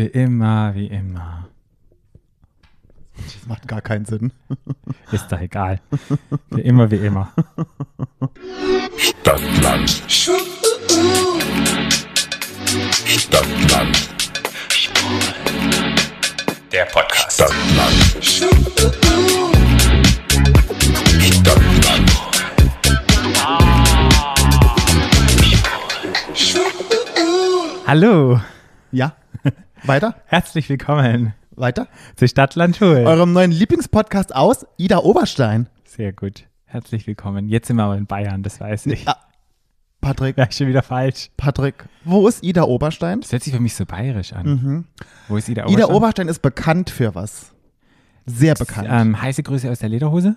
Für immer, wie immer. Das macht gar keinen Sinn. Ist doch egal. Für immer, wie immer. Stadtland. Stadtland. Der Podcast. Stadtland. Stadtland. Hallo. Ja. Weiter? Herzlich willkommen Weiter? zu Stadtland Schul. Eurem neuen Lieblingspodcast aus Ida Oberstein. Sehr gut. Herzlich willkommen. Jetzt sind wir aber in Bayern, das weiß ich. Ja. Patrick, War ich schon wieder falsch. Patrick, wo ist Ida Oberstein? Das hört sich für mich so bayerisch an. Mhm. Wo ist Ida Ida Oberstein? Oberstein ist bekannt für was? Sehr bekannt. Ähm, heiße Grüße aus der Lederhose?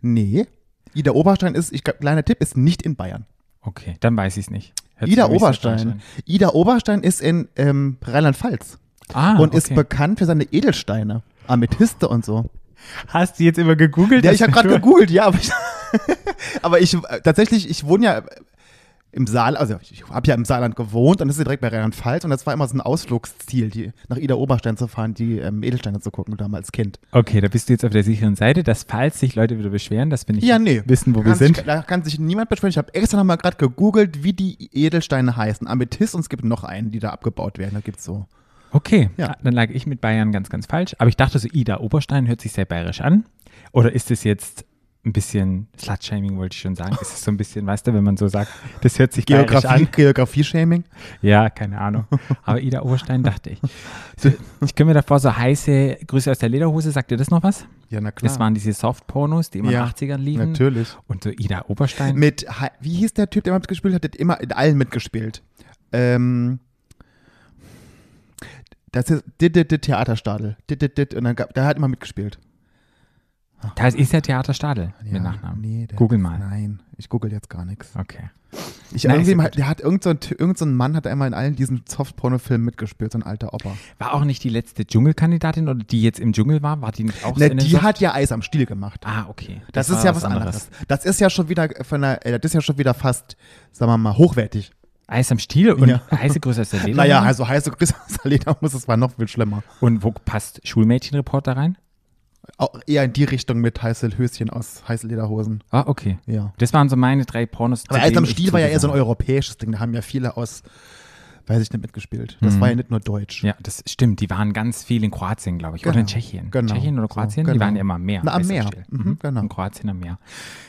nee. Ida Oberstein ist, ich glaub, kleiner Tipp, ist nicht in Bayern. Okay, dann weiß ich es nicht. Sich Ida Oberstein. Ida Oberstein ist in ähm, Rheinland-Pfalz an. Ah, und ist okay. bekannt für seine Edelsteine. Amethyste und so. Hast du jetzt immer gegoogelt? Ja, ich habe gerade gegoogelt, ja, aber ich, aber ich äh, tatsächlich, ich wohne ja im Saal, also ich habe ja im Saarland gewohnt und das ist direkt bei Rheinland-Pfalz und das war immer so ein Ausflugsziel, die, nach Ida Oberstein zu fahren, die ähm, Edelsteine zu gucken, damals als Kind. Okay, da bist du jetzt auf der sicheren Seite, dass falls sich Leute wieder beschweren, dass wir nicht Ja, nee. wissen, wo wir kann sind. Sich, da kann sich niemand beschweren. Ich habe extra nochmal gerade gegoogelt, wie die Edelsteine heißen. Amethyst und es gibt noch einen, die da abgebaut werden. Da gibt's so. Okay, Ja. dann lag ich mit Bayern ganz, ganz falsch. Aber ich dachte so, Ida Oberstein hört sich sehr bayerisch an. Oder ist es jetzt ein bisschen Slutshaming, wollte ich schon sagen. Ist es so ein bisschen, weißt du, wenn man so sagt, das hört sich Geografie, an. Geografie-Shaming. Ja, keine Ahnung. Aber Ida Oberstein dachte ich. So, ich kann mir davor so heiße Grüße aus der Lederhose, sagt ihr das noch was? Ja, na klar. Das waren diese Soft-Pornos, die immer Ja, in den 80ern liefen. Natürlich. Und so Ida Oberstein. Mit, wie hieß der Typ, der mal mitgespielt hat? Der hat immer in allen mitgespielt. Ähm, das ist dit, dit, dit, Theaterstadel. Dit, dit, dit, und dann gab, der hat immer mitgespielt. Da ist der Theater Stadel Ja, mit Nachnamen. Nee, Google mal. Nein, ich google jetzt gar nichts. Okay. Ich, Na, irgendwie ja mal- der hat irgend so, irgend so ein Mann hat einmal in allen diesen Soft-Porno-Filmen mitgespielt, so ein alter Opa. War auch nicht die letzte Dschungelkandidatin oder die jetzt im Dschungel war? War die nicht auch so Ne, den die Soft- hat ja Eis am Stiel gemacht. Ah, okay. das, war ist ja was anderes. Das ist ja schon wieder von der, äh, das ist ja schon wieder fast, sagen wir mal, hochwertig. Eis am Stiel und Ja. heiße Grüße aus der Lederhose. Naja, also heiße Grüße aus der Lederhose, das war noch viel schlimmer. Und wo passt Schulmädchenreporter rein? Auch eher in die Richtung mit heiße Höschen aus heiße Lederhosen. Ah, okay. Ja. Das waren so meine drei Pornos. Aber Eis am Stiel war ja eher so ein europäisches Ding. Da haben ja viele aus, weiß ich nicht, mitgespielt. Das Mhm. war ja nicht nur deutsch. Ja, das stimmt. Die waren ganz viel in Kroatien, glaube ich. Oder Genau. in Tschechien. Genau. Tschechien oder So, Kroatien? Die genau. waren ja immer am Meer. Na, am Meer. Stiel. Mhm, genau. In Kroatien am Meer.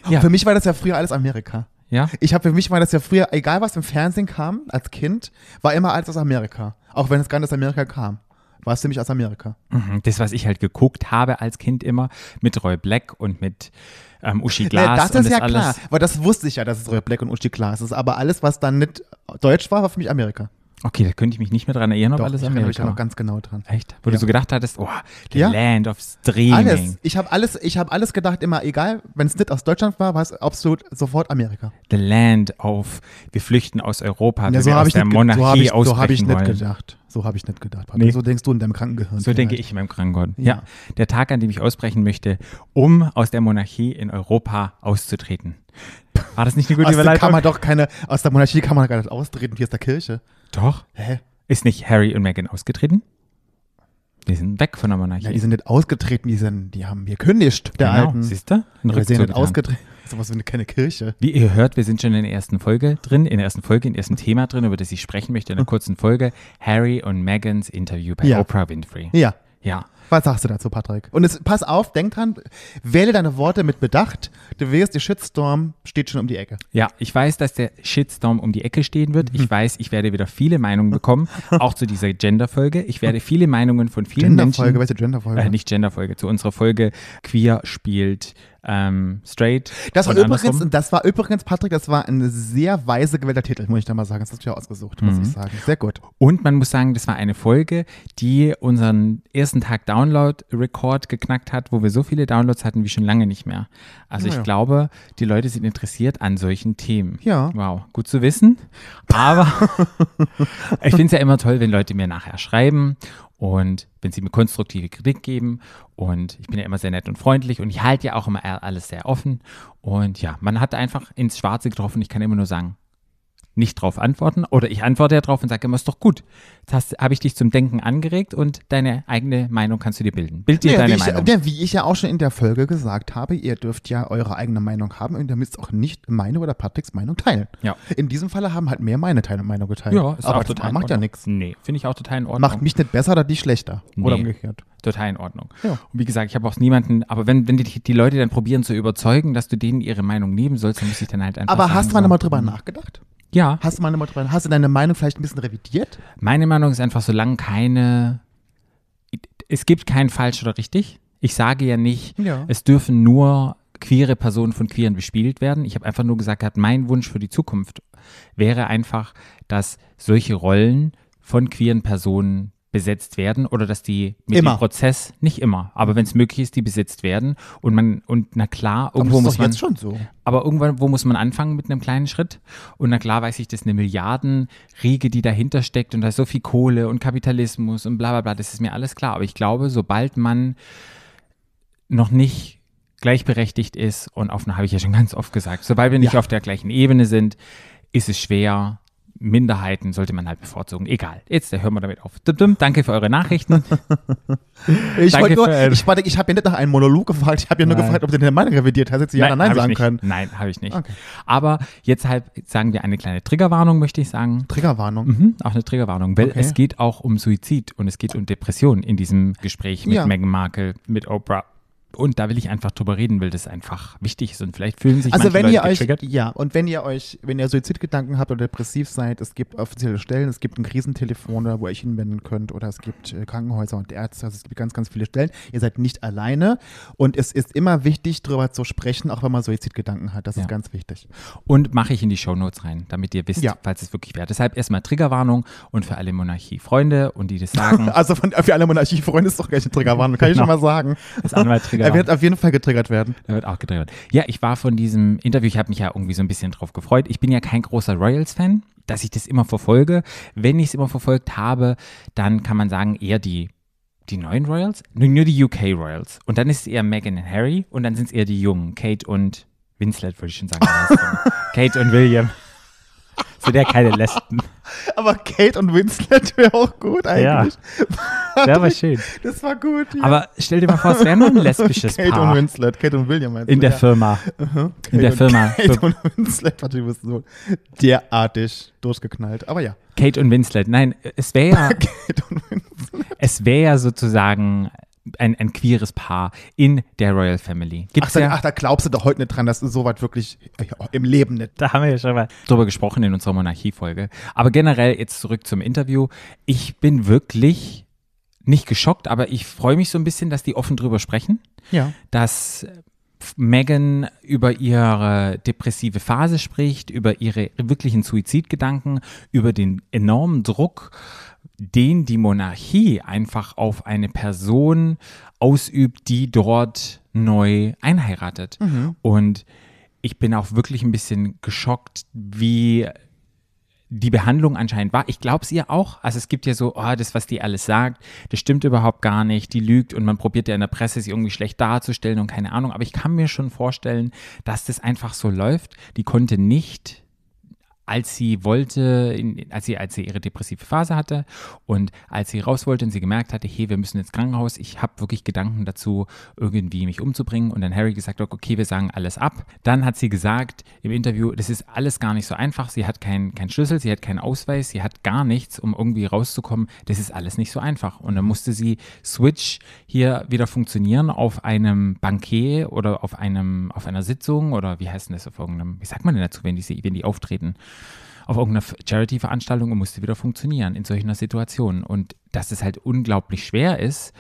Ja. Für mich war das ja früher alles Amerika. ja? Ich habe für mich war das ja früher, egal was im Fernsehen kam, als Kind, war immer alles aus Amerika. Auch wenn es gar nicht aus Amerika kam. War es für mich aus Amerika. Mhm. Das, was ich halt geguckt habe als Kind immer mit Roy Black und mit ähm, Uschi Glas. Nee, das ist ja alles. klar. Weil das wusste ich ja, dass es Roy Black und Uschi Glas ist. Aber alles, was dann nicht deutsch war, war für mich Amerika. Okay, da könnte ich mich nicht mehr dran erinnern, ob Doch, alles ich Amerika da noch ganz genau dran. Echt? Wo Ja. du so gedacht hattest, oh, the Ja. land of streaming. Alles. Ich habe alles, ich habe alles gedacht, immer egal, wenn es nicht aus Deutschland war, war es absolut sofort Amerika. The land of, wir flüchten aus Europa, Ja, so wir habe aus ich, der nicht Monarchie so ich, so ausbrechen hab ich nicht gedacht. So habe ich nicht gedacht. Patrick. Nee. So denkst du in deinem Krankengehirn. So denke vielleicht. ich in meinem Krankenhaus. Ja. Ja. der Tag, an dem ich ausbrechen möchte, um aus der Monarchie in Europa auszutreten. War das nicht eine gute Aus der kann Überleitung? man doch keine, aus der Monarchie kann man gar nicht austreten, wie aus der Kirche. Doch. Hä? Ist nicht Harry und Meghan ausgetreten? Die sind weg von der Monarchie. Ja, die sind nicht ausgetreten, die sind, die haben gekündigt, der genau. alten. Siehst du? Ein Wir sind nicht ausgetreten. Sowas wie eine keine Kirche. Wie ihr hört, wir sind schon in der ersten Folge drin, in der ersten Folge, in der ersten Thema drin, über das ich sprechen möchte, in einer kurzen Folge. Harry und Megans Interview bei Ja. Oprah Winfrey. Ja. Ja. Was sagst du dazu, Patrick? Und es, pass auf, denk dran, wähle deine Worte mit Bedacht. Du wirst, die Shitstorm steht schon um die Ecke. Ja, ich weiß, dass der Shitstorm um die Ecke stehen wird. Mhm. Ich weiß, ich werde wieder viele Meinungen bekommen, auch zu dieser Gender-Folge. Ich werde viele Meinungen von vielen Genderfolge, Menschen. welche Genderfolge? Äh, nicht Gender-Folge, zu unserer Folge Queer spielt ähm, straight. Das war übrigens, andersrum. das war übrigens, Patrick, das war ein sehr weise gewählter Titel, muss ich da mal sagen. Das hast du ja ausgesucht, muss Mhm. ich sagen. Sehr gut. Und man muss sagen, das war eine Folge, die unseren ersten Tag Download-Rekord geknackt hat, wo wir so viele Downloads hatten wie schon lange nicht mehr. Also Ja, ich ja. glaube, die Leute sind interessiert an solchen Themen. Ja. Wow, gut zu wissen. Aber ich finde es ja immer toll, wenn Leute mir nachher schreiben und wenn sie mir konstruktive Kritik geben. Und ich bin ja immer sehr nett und freundlich und ich halte ja auch immer alles sehr offen. Und ja, man hat einfach ins Schwarze getroffen. Ich kann immer nur sagen, nicht drauf antworten oder ich antworte ja drauf und sage immer, ist doch gut. Jetzt habe ich dich zum Denken angeregt und deine eigene Meinung kannst du dir bilden. Bild dir Ja, deine ich, Meinung. ja, wie ich ja auch schon in der Folge gesagt habe, ihr dürft ja eure eigene Meinung haben und ihr müsst auch nicht meine oder Patricks Meinung teilen. Ja. In diesem Falle haben halt mehr meine Teil Meinung geteilt. ja, ist aber auch das total macht ja nichts. Nee, finde ich auch total in Ordnung. Macht mich nicht besser oder dich schlechter. Oder Nee. umgekehrt. total in Ordnung. Ja. Und wie gesagt, ich habe auch niemanden, aber wenn, wenn die, die Leute dann probieren zu überzeugen, dass du denen ihre Meinung nehmen sollst, dann muss ich dann halt einfach Aber sagen, hast du mal so, nochmal drüber nachgedacht? Ja, Hast du nochmal drüber Hast du deine Meinung vielleicht ein bisschen revidiert? meine Meinung ist einfach, solange keine, es gibt kein falsch oder richtig. Ich sage ja nicht, Ja. es dürfen nur queere Personen von Queeren bespielt werden. Ich habe einfach nur gesagt, gehabt, mein Wunsch für die Zukunft wäre einfach, dass solche Rollen von queeren Personen besetzt werden oder dass die mit Immer. dem Prozess, nicht immer, aber wenn es möglich ist, die besetzt werden und man, und na klar, Aber irgendwo ist muss man, jetzt schon so. aber irgendwann, wo muss man anfangen mit einem kleinen Schritt? Und na klar weiß ich, das ist eine Milliardenriege, die dahinter steckt und da ist so viel Kohle und Kapitalismus und bla bla bla, das ist mir alles klar. Aber ich glaube, sobald man noch nicht gleichberechtigt ist und auf, habe ich ja schon ganz oft gesagt, sobald wir nicht Ja. auf der gleichen Ebene sind, ist es schwer. Minderheiten sollte man halt bevorzugen. Egal. Jetzt hören wir damit auf. Dum, dum. Danke für eure Nachrichten. Ich, Danke wollte nur, für- ich, warte, ich habe ja nicht nach einem Monolog gefragt, ich habe ja nur Nein. gefragt, ob du deine Meinung revidiert hast. Du ja oder nein ich sagen nicht. können. Nein, habe ich nicht. Okay. Aber jetzt halt sagen wir eine kleine Triggerwarnung, möchte ich sagen. Triggerwarnung. Mhm, auch eine Triggerwarnung, weil Okay. es geht auch um Suizid und es geht um Depression in diesem Gespräch mit Ja. Meghan Markle, mit Oprah. Und da will ich einfach drüber reden, weil das einfach wichtig ist und vielleicht fühlen sich Also manche wenn Leute ihr euch, getriggert. ja, und wenn ihr euch, wenn ihr Suizidgedanken habt oder depressiv seid, es gibt offizielle Stellen, es gibt ein Krisentelefon, wo ihr euch hinwenden könnt oder es gibt äh, Krankenhäuser und Ärzte, also es gibt ganz, ganz viele Stellen. Ihr seid nicht alleine und es ist immer wichtig, darüber zu sprechen, auch wenn man Suizidgedanken hat. Das Ja. ist ganz wichtig. Und mache ich in die Shownotes rein, damit ihr wisst, Ja. falls es wirklich wäre. Deshalb erstmal Triggerwarnung und für alle Monarchie-Freunde und die das sagen, Also von, für alle Monarchiefreunde ist doch gleich eine Triggerwarnung, kann ich Genau. schon mal sagen. ist auch Er wird auf jeden Fall getriggert werden. Da wird auch getriggert. Ja, ich war von diesem Interview, ich habe mich ja irgendwie so ein bisschen drauf gefreut. Ich bin ja kein großer Royals-Fan, dass ich das immer verfolge. Wenn ich es immer verfolgt habe, dann kann man sagen, eher die, die neuen Royals, nur, nur die UK Royals. Und dann ist es eher Meghan und Harry und dann sind es eher die Jungen, Kate und Winslet, würde ich schon sagen. Kate und William. Sind ja keine Lesben. Aber Kate und Winslet wäre auch gut eigentlich. Der war schön. Das war gut. Ja. Aber stell dir mal vor, es wäre nur ein lesbisches Kate Paar und Winslet, Kate und William meinst in du, der ja. Firma. Kate in der Firma. Kate und Winslet, warte, du bist so derartig durchgeknallt. Aber ja. Kate und Winslet. Nein, es wäre ja Kate und Winslet. es wäre ja sozusagen ein, ein queeres Paar in der Royal Family. Ach, Gibt's da, ja, ach, da glaubst du doch heute nicht dran, dass du so weit wirklich äh, im Leben nicht. da haben wir ja schon mal drüber gesprochen in unserer Monarchie-Folge. Aber generell jetzt zurück zum Interview. Ich bin wirklich nicht geschockt, aber ich freue mich so ein bisschen, dass die offen drüber sprechen. Ja. dass Megan über ihre depressive Phase spricht, über ihre wirklichen Suizidgedanken, über den enormen Druck, den die Monarchie einfach auf eine Person ausübt, die dort neu einheiratet. Und ich bin auch wirklich ein bisschen geschockt, wie die Behandlung anscheinend war. Ich glaube es ihr auch. Also es gibt ja so, oh, das, was die alles sagt, das stimmt überhaupt gar nicht, die lügt und man probiert ja in der Presse, sie irgendwie schlecht darzustellen und keine Ahnung. Aber ich kann mir schon vorstellen, dass das einfach so läuft. Die konnte nicht als sie wollte, als, sie, als sie ihre depressive Phase hatte und als sie raus wollte und sie gemerkt hatte, hey, wir müssen ins Krankenhaus, ich habe wirklich Gedanken dazu, irgendwie mich umzubringen und dann Harry gesagt hat, okay, wir sagen alles ab. Dann hat sie gesagt im Interview, das ist alles gar nicht so einfach, sie hat keinen kein Schlüssel, sie hat keinen Ausweis, sie hat gar nichts, um irgendwie rauszukommen, das ist alles nicht so einfach. Und dann musste sie Switch hier wieder funktionieren auf einem Bankier oder auf einem, auf einer Sitzung oder wie heißt denn das auf irgendeinem, wie sagt man denn dazu, wenn die, wenn die auftreten? Auf irgendeiner Charity-Veranstaltung und musste wieder funktionieren in solcher Situation. Und dass es halt unglaublich schwer ist,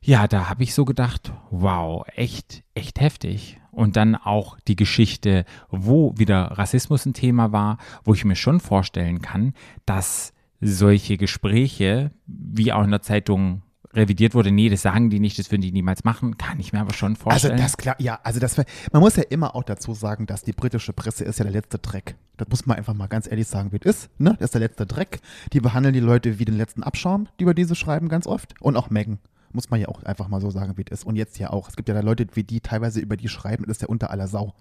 ja, da habe ich so gedacht, wow, echt, echt heftig. Und dann auch die Geschichte, wo wieder Rassismus ein Thema war, wo ich mir schon vorstellen kann, dass solche Gespräche, wie auch in der Zeitung revidiert wurde, nee, das sagen die nicht, das würden die niemals machen, kann ich mir aber schon Also vorstellen. das klar, ja, also das man muss ja immer auch dazu sagen, dass die britische Presse ist ja der letzte Dreck. Das muss man einfach mal ganz ehrlich sagen, wie es ist. Ne? Das ist der letzte Dreck. Die behandeln die Leute wie den letzten Abschaum, die über diese schreiben, ganz oft. Und auch Megan. Muss man ja auch einfach mal so sagen, wie es ist. Und jetzt ja auch. Es gibt ja da Leute, wie die teilweise über die schreiben, das ist ja unter aller Sau.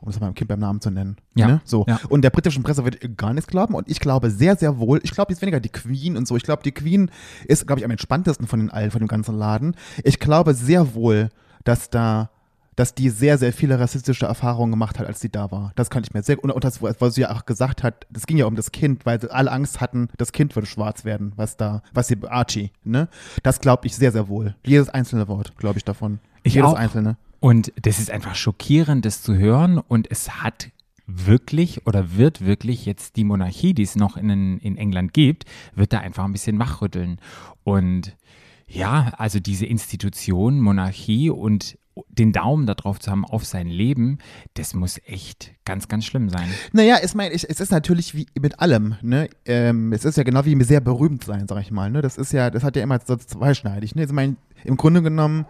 Um es mal meinem Kind beim Namen zu nennen. Ja, Ne? So. ja. Und der britischen Presse wird gar nichts glauben. Und ich glaube sehr, sehr wohl, ich glaube jetzt weniger die Queen und so. Ich glaube, die Queen ist, glaube ich, am entspanntesten von den allen, von dem ganzen Laden. Ich glaube sehr wohl, dass da dass die sehr, sehr viele rassistische Erfahrungen gemacht hat, als sie da war. Das kann ich mir sehr und, und das, was sie ja auch gesagt hat, das ging ja um das Kind, weil sie alle Angst hatten, das Kind würde schwarz werden, was da, was sie, Archie, ne? Das glaube ich sehr, sehr wohl. Jedes einzelne Wort, glaube ich, davon. Ich Jedes auch. einzelne. Und das ist einfach schockierend, das zu hören. Und es hat wirklich oder wird wirklich jetzt die Monarchie, die es noch in, in England gibt, wird da einfach ein bisschen wachrütteln. Und ja, also diese Institution, Monarchie und den Daumen darauf zu haben auf sein Leben, das muss echt ganz, ganz schlimm sein. Naja, ich meine, es ist natürlich wie mit allem, ne? Ähm, es ist ja genau wie sehr berühmt sein, sag ich mal, ne? Das ist ja, das hat ja immer so zweischneidig, ne? Ich meine, im Grunde genommen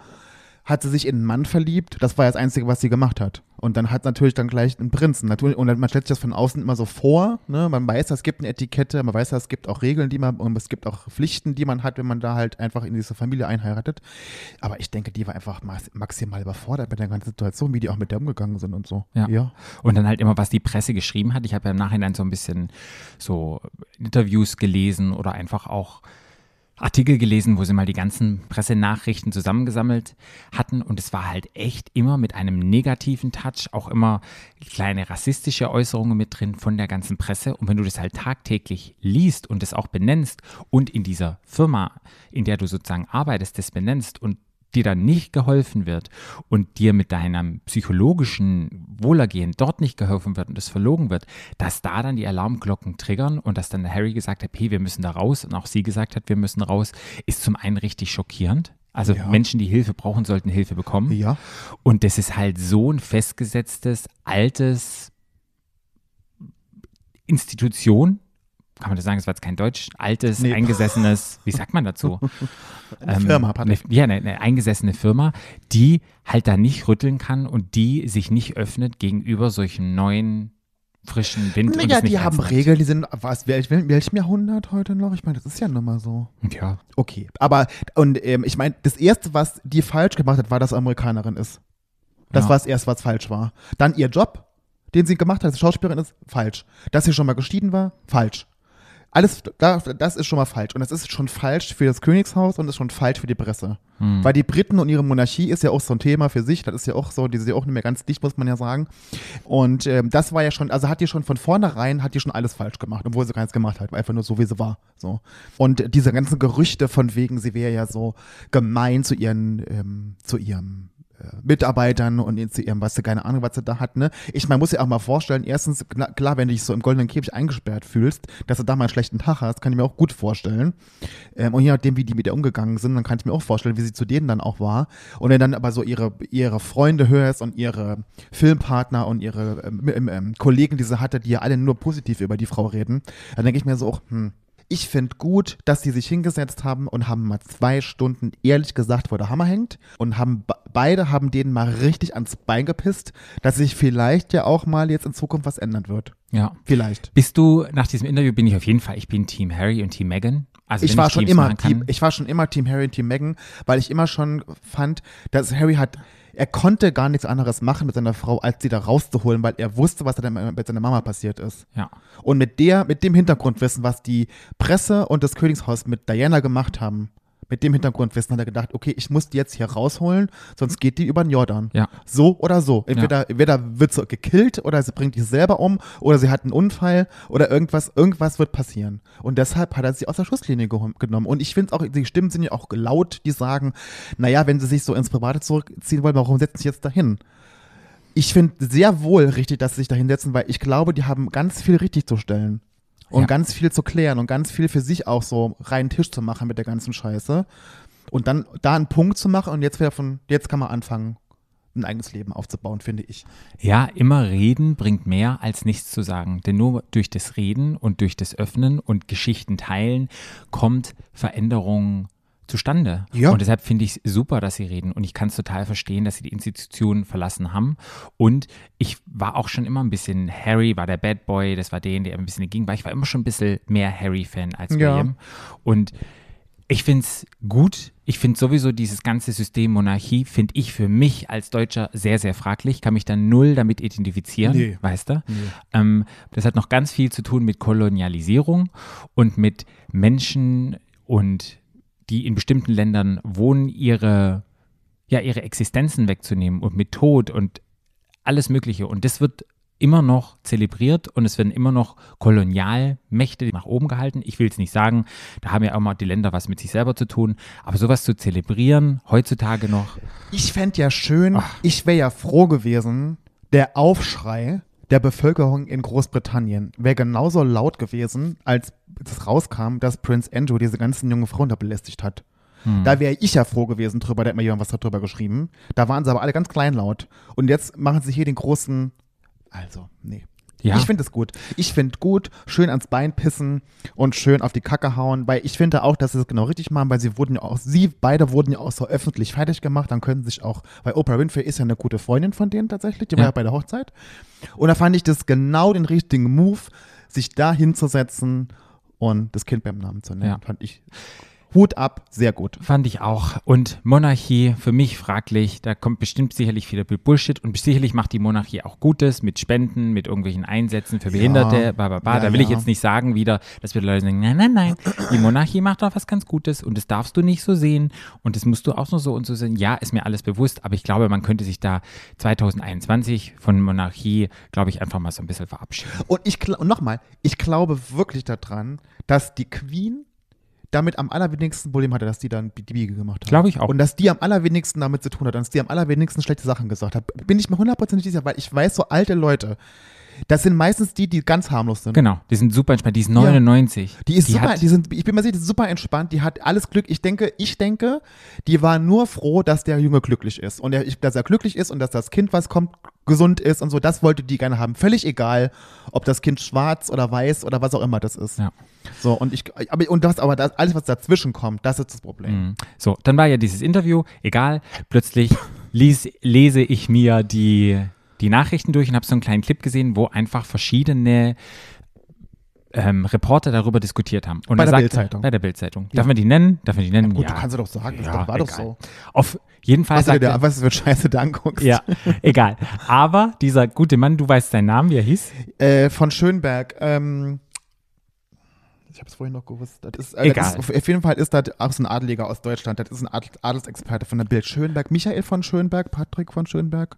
hat sie sich in einen Mann verliebt, das war ja das Einzige, was sie gemacht hat. Und dann hat natürlich dann gleich einen Prinzen. Natürlich, und man stellt sich das von außen immer so vor, ne? Man weiß, es gibt eine Etikette, man weiß, es gibt auch Regeln, die man, und es gibt auch Pflichten, die man hat, wenn man da halt einfach in diese Familie einheiratet. Aber ich denke, die war einfach max- maximal überfordert mit der ganzen Situation, wie die auch mit der umgegangen sind und so. Ja. ja. Und dann halt immer, was die Presse geschrieben hat. Ich habe ja im Nachhinein so ein bisschen so Interviews gelesen oder einfach auch Artikel gelesen, wo sie mal die ganzen Pressenachrichten zusammengesammelt hatten. Und es war halt echt immer mit einem negativen Touch, auch immer kleine rassistische Äußerungen mit drin von der ganzen Presse. Und wenn du das halt tagtäglich liest und es auch benennst und in dieser Firma, in der du sozusagen arbeitest, das benennst und dir dann nicht geholfen wird und dir mit deinem psychologischen Wohlergehen dort nicht geholfen wird und es verlogen wird, dass da dann die Alarmglocken triggern und dass dann Harry gesagt hat, hey, wir müssen da raus und auch sie gesagt hat, wir müssen raus, ist zum einen richtig schockierend. Also Ja. Menschen, die Hilfe brauchen, sollten Hilfe bekommen. Ja. Und das ist halt so ein festgesetztes, altes Institution. Kann man das sagen? Das war jetzt kein Deutsch. Altes, Nee. eingesessenes, wie sagt man dazu? Eine Firma, eine, Patrick. Ja, eine, eine eingesessene Firma, die halt da nicht rütteln kann und die sich nicht öffnet gegenüber solchen neuen, frischen Wind. Naja, die haben. Regeln, die sind, was, wel- wel- welchem Jahrhundert heute noch? Ich meine, das ist ja nun mal so. Ja, Okay, aber, und ähm, ich meine, das Erste, was die falsch gemacht hat, war, dass sie Amerikanerin ist. Das Ja. war das Erste, was falsch war. Dann ihr Job, den sie gemacht hat als Schauspielerin, ist falsch. Dass sie schon mal geschieden war, falsch. Alles, da- das ist schon mal falsch. Und das ist schon falsch für das Königshaus und ist schon falsch für die Presse. Hm. Weil die Briten und ihre Monarchie ist ja auch so ein Thema für sich. Das ist ja auch so, die sind ja auch nicht mehr ganz dicht, muss man ja sagen. Und ähm, das war ja schon, also hat die schon von vornherein, hat die schon alles falsch gemacht, obwohl sie gar nichts gemacht hat, einfach nur so, wie sie war. So. Und diese ganzen Gerüchte von wegen, sie wäre ja so gemein zu ihren, ähm, zu ihrem Mitarbeitern und ihrem, was sie, keine Ahnung, was sie da hat, ne? Ich, man muss sich auch mal vorstellen, erstens, klar, wenn du dich so im goldenen Käfig eingesperrt fühlst, dass du da mal einen schlechten Tag hast, kann ich mir auch gut vorstellen. Ähm, und je nachdem, wie die mit ihr umgegangen sind, dann kann ich mir auch vorstellen, wie sie zu denen dann auch war. Und wenn dann aber so ihre, ihre Freunde hörst und ihre Filmpartner und ihre ähm, ähm, Kollegen, die sie hatte, die ja alle nur positiv über die Frau reden, dann denke ich mir so, auch, hm, ich finde gut, dass die sich hingesetzt haben und haben mal zwei Stunden ehrlich gesagt, wo der Hammer hängt und haben be- beide haben denen mal richtig ans Bein gepisst, dass sich vielleicht ja auch mal jetzt in Zukunft was ändern wird. Ja. Vielleicht. Bist du, nach diesem Interview bin ich auf jeden Fall, ich bin Team Harry und Team Meghan. Also ich war schon Teams immer Team, ich war schon immer Team Harry und Team Meghan, weil ich immer schon fand, dass Harry hat, er konnte gar nichts anderes machen mit seiner Frau, als sie da rauszuholen, weil er wusste, was da mit seiner Mama passiert ist. ja. Und mit der, mit dem Hintergrundwissen, was die Presse und das Königshaus mit Diana gemacht haben, mit dem Hintergrundwissen hat er gedacht, okay, ich muss die jetzt hier rausholen, sonst geht die über den Jordan. Ja. So oder so. Entweder, entweder wird sie gekillt oder sie bringt die selber um oder sie hat einen Unfall oder irgendwas, irgendwas wird passieren. Und deshalb hat er sie aus der Schusslinie genommen. Und ich finde auch, die Stimmen sind ja auch laut, die sagen, naja, wenn sie sich so ins Private zurückziehen wollen, warum setzen sie jetzt dahin? Ich finde sehr wohl richtig, dass sie sich da hinsetzen, weil ich glaube, die haben ganz viel richtig zu stellen. Und Ja. ganz viel zu klären und ganz viel für sich auch so reinen Tisch zu machen mit der ganzen Scheiße. Und dann da einen Punkt zu machen und jetzt wieder von, jetzt kann man anfangen, ein eigenes Leben aufzubauen, finde ich. Ja, immer reden bringt mehr als nichts zu sagen. Denn nur durch das Reden und durch das Öffnen und Geschichten teilen kommt Veränderung zustande. Ja. Und deshalb finde ich es super, dass sie reden. Und ich kann es total verstehen, dass sie die Institutionen verlassen haben. Und ich war auch schon immer ein bisschen, Harry war der Bad Boy, das war den, der ein bisschen dagegen war. Ich war immer schon ein bisschen mehr Harry-Fan als Ja. William. Und ich finde es gut, Ich finde sowieso dieses ganze System Monarchie, finde ich für mich als Deutscher sehr, sehr fraglich. Kann mich da null damit identifizieren, Nee. weißt du? Ähm, das hat noch ganz viel zu tun mit Kolonialisierung und mit Menschen und die in bestimmten Ländern wohnen, ihre, ja, ihre Existenzen wegzunehmen und mit Tod und alles Mögliche. Und das wird immer noch zelebriert und es werden immer noch Kolonialmächte nach oben gehalten. Ich will es nicht sagen, da haben ja auch mal die Länder was mit sich selber zu tun, aber sowas zu zelebrieren, heutzutage noch, Ich fände ja schön, ich wäre ja froh gewesen, der Aufschrei der Bevölkerung in Großbritannien wäre genauso laut gewesen, als es rauskam, dass Prince Andrew diese ganzen jungen Frauen da belästigt hat. Da wäre ich ja froh gewesen drüber, da hat mir jemand was darüber geschrieben. Da waren sie aber alle ganz kleinlaut. Und jetzt machen sie hier den großen, also, nee. Ja. Ich finde es gut. Ich finde gut, schön ans Bein pissen und schön auf die Kacke hauen, weil ich finde auch, dass sie es genau richtig machen, weil sie wurden ja auch, sie beide wurden ja auch so öffentlich fertig gemacht, dann können sie sich auch, weil Oprah Winfrey ist ja eine gute Freundin von denen tatsächlich, die war Ja. ja bei der Hochzeit. Und da fand ich das genau den richtigen Move, sich da hinzusetzen und das Kind beim Namen zu nennen. Ja. Fand ich Hut ab, sehr gut. Fand ich auch. Und Monarchie, für mich fraglich, da kommt bestimmt sicherlich viel Bullshit und sicherlich macht die Monarchie auch Gutes mit Spenden, mit irgendwelchen Einsätzen für Behinderte, bla bla bla. Ja, da will ich ja. jetzt nicht sagen wieder, dass wir Leute sagen, nein, nein, nein, die Monarchie macht auch was ganz Gutes und das darfst du nicht so sehen und das musst du auch nur so und so sehen. Ja, ist mir alles bewusst, aber ich glaube, man könnte sich da 2021 von Monarchie, glaube ich, einfach mal so ein bisschen verabschieden. Und ich und nochmal, ich glaube wirklich daran, dass die Queen damit am allerwenigsten Problem hatte, dass die dann die Biege gemacht hat. Glaube ich auch. Und dass die am allerwenigsten damit zu tun hat, dass die am allerwenigsten schlechte Sachen gesagt hat. Bin ich mir hundertprozentig sicher, weil ich weiß, so alte Leute, das sind meistens die, die ganz harmlos sind. Genau, die sind super entspannt. Die ist 99. Die ist super, hat, die sind, ich bin mir sicher, die ist super entspannt, die hat alles Glück. Ich denke, ich denke, die war nur froh, dass der Junge glücklich ist. Und er, ich- dass er glücklich ist und dass das Kind, was kommt, gesund ist und so. Das wollte die gerne haben. Völlig egal, ob das Kind schwarz oder weiß oder was auch immer das ist. Ja. So, und ich, aber, und das, aber das, alles, was dazwischen kommt, das ist das Problem. Mhm. So, dann war ja dieses Interview, egal, plötzlich lies, lese ich mir die, die Nachrichten durch und habe so einen kleinen Clip gesehen, wo einfach verschiedene ähm, Reporter darüber diskutiert haben. Und Bei er der sagte- Bildzeitung. Bei der Bildzeitung. Darf man die nennen? Darf man die nennen? Gut, ja. du kannst ja doch sagen, das ja, war doch egal. so. Auf jeden Fall Was, du sagte, dir, was für Scheiße da anguckst. ja, egal. Aber dieser gute Mann, du weißt seinen Namen, wie er hieß? Äh, von Schönberg, ähm, ich habe es vorhin noch gewusst. Das ist, äh, Egal. Das ist, auf jeden Fall ist das auch so ein Adeliger aus Deutschland. Das ist ein Adel, Adelsexperte von der Bild. Schönberg, Michael von Schönberg, Patrick von Schönberg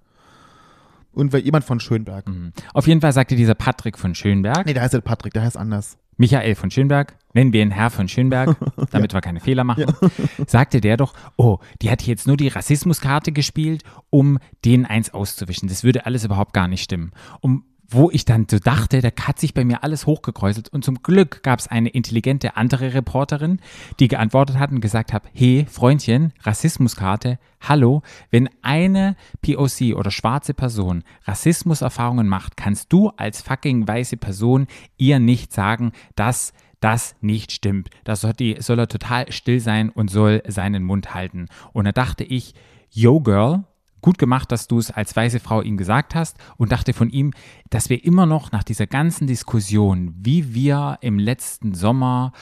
und jemand von Schönberg. Mhm. Auf jeden Fall sagte dieser Patrick von Schönberg, Nee, der heißt nicht Patrick, der heißt anders. Michael von Schönberg, nennen wir ihn Herr von Schönberg, damit wir keine Fehler machen, sagte der doch, oh, die hat jetzt nur die Rassismuskarte gespielt, um denen eins auszuwischen. Das würde alles überhaupt gar nicht stimmen. Um wo ich dann so dachte, da hat sich bei mir alles hochgekräuselt und zum Glück gab es eine intelligente andere Reporterin, die geantwortet hat und gesagt hat, hey Freundchen, Rassismuskarte, hallo, wenn eine POC oder schwarze Person Rassismuserfahrungen macht, kannst du als fucking weiße Person ihr nicht sagen, dass das nicht stimmt. Da soll, er total still sein und soll seinen Mund halten. Und da dachte ich, yo girl, gut gemacht, dass du es als weiße Frau ihm gesagt hast und dachte von ihm, dass wir immer noch nach dieser ganzen Diskussion, wie wir im letzten Sommer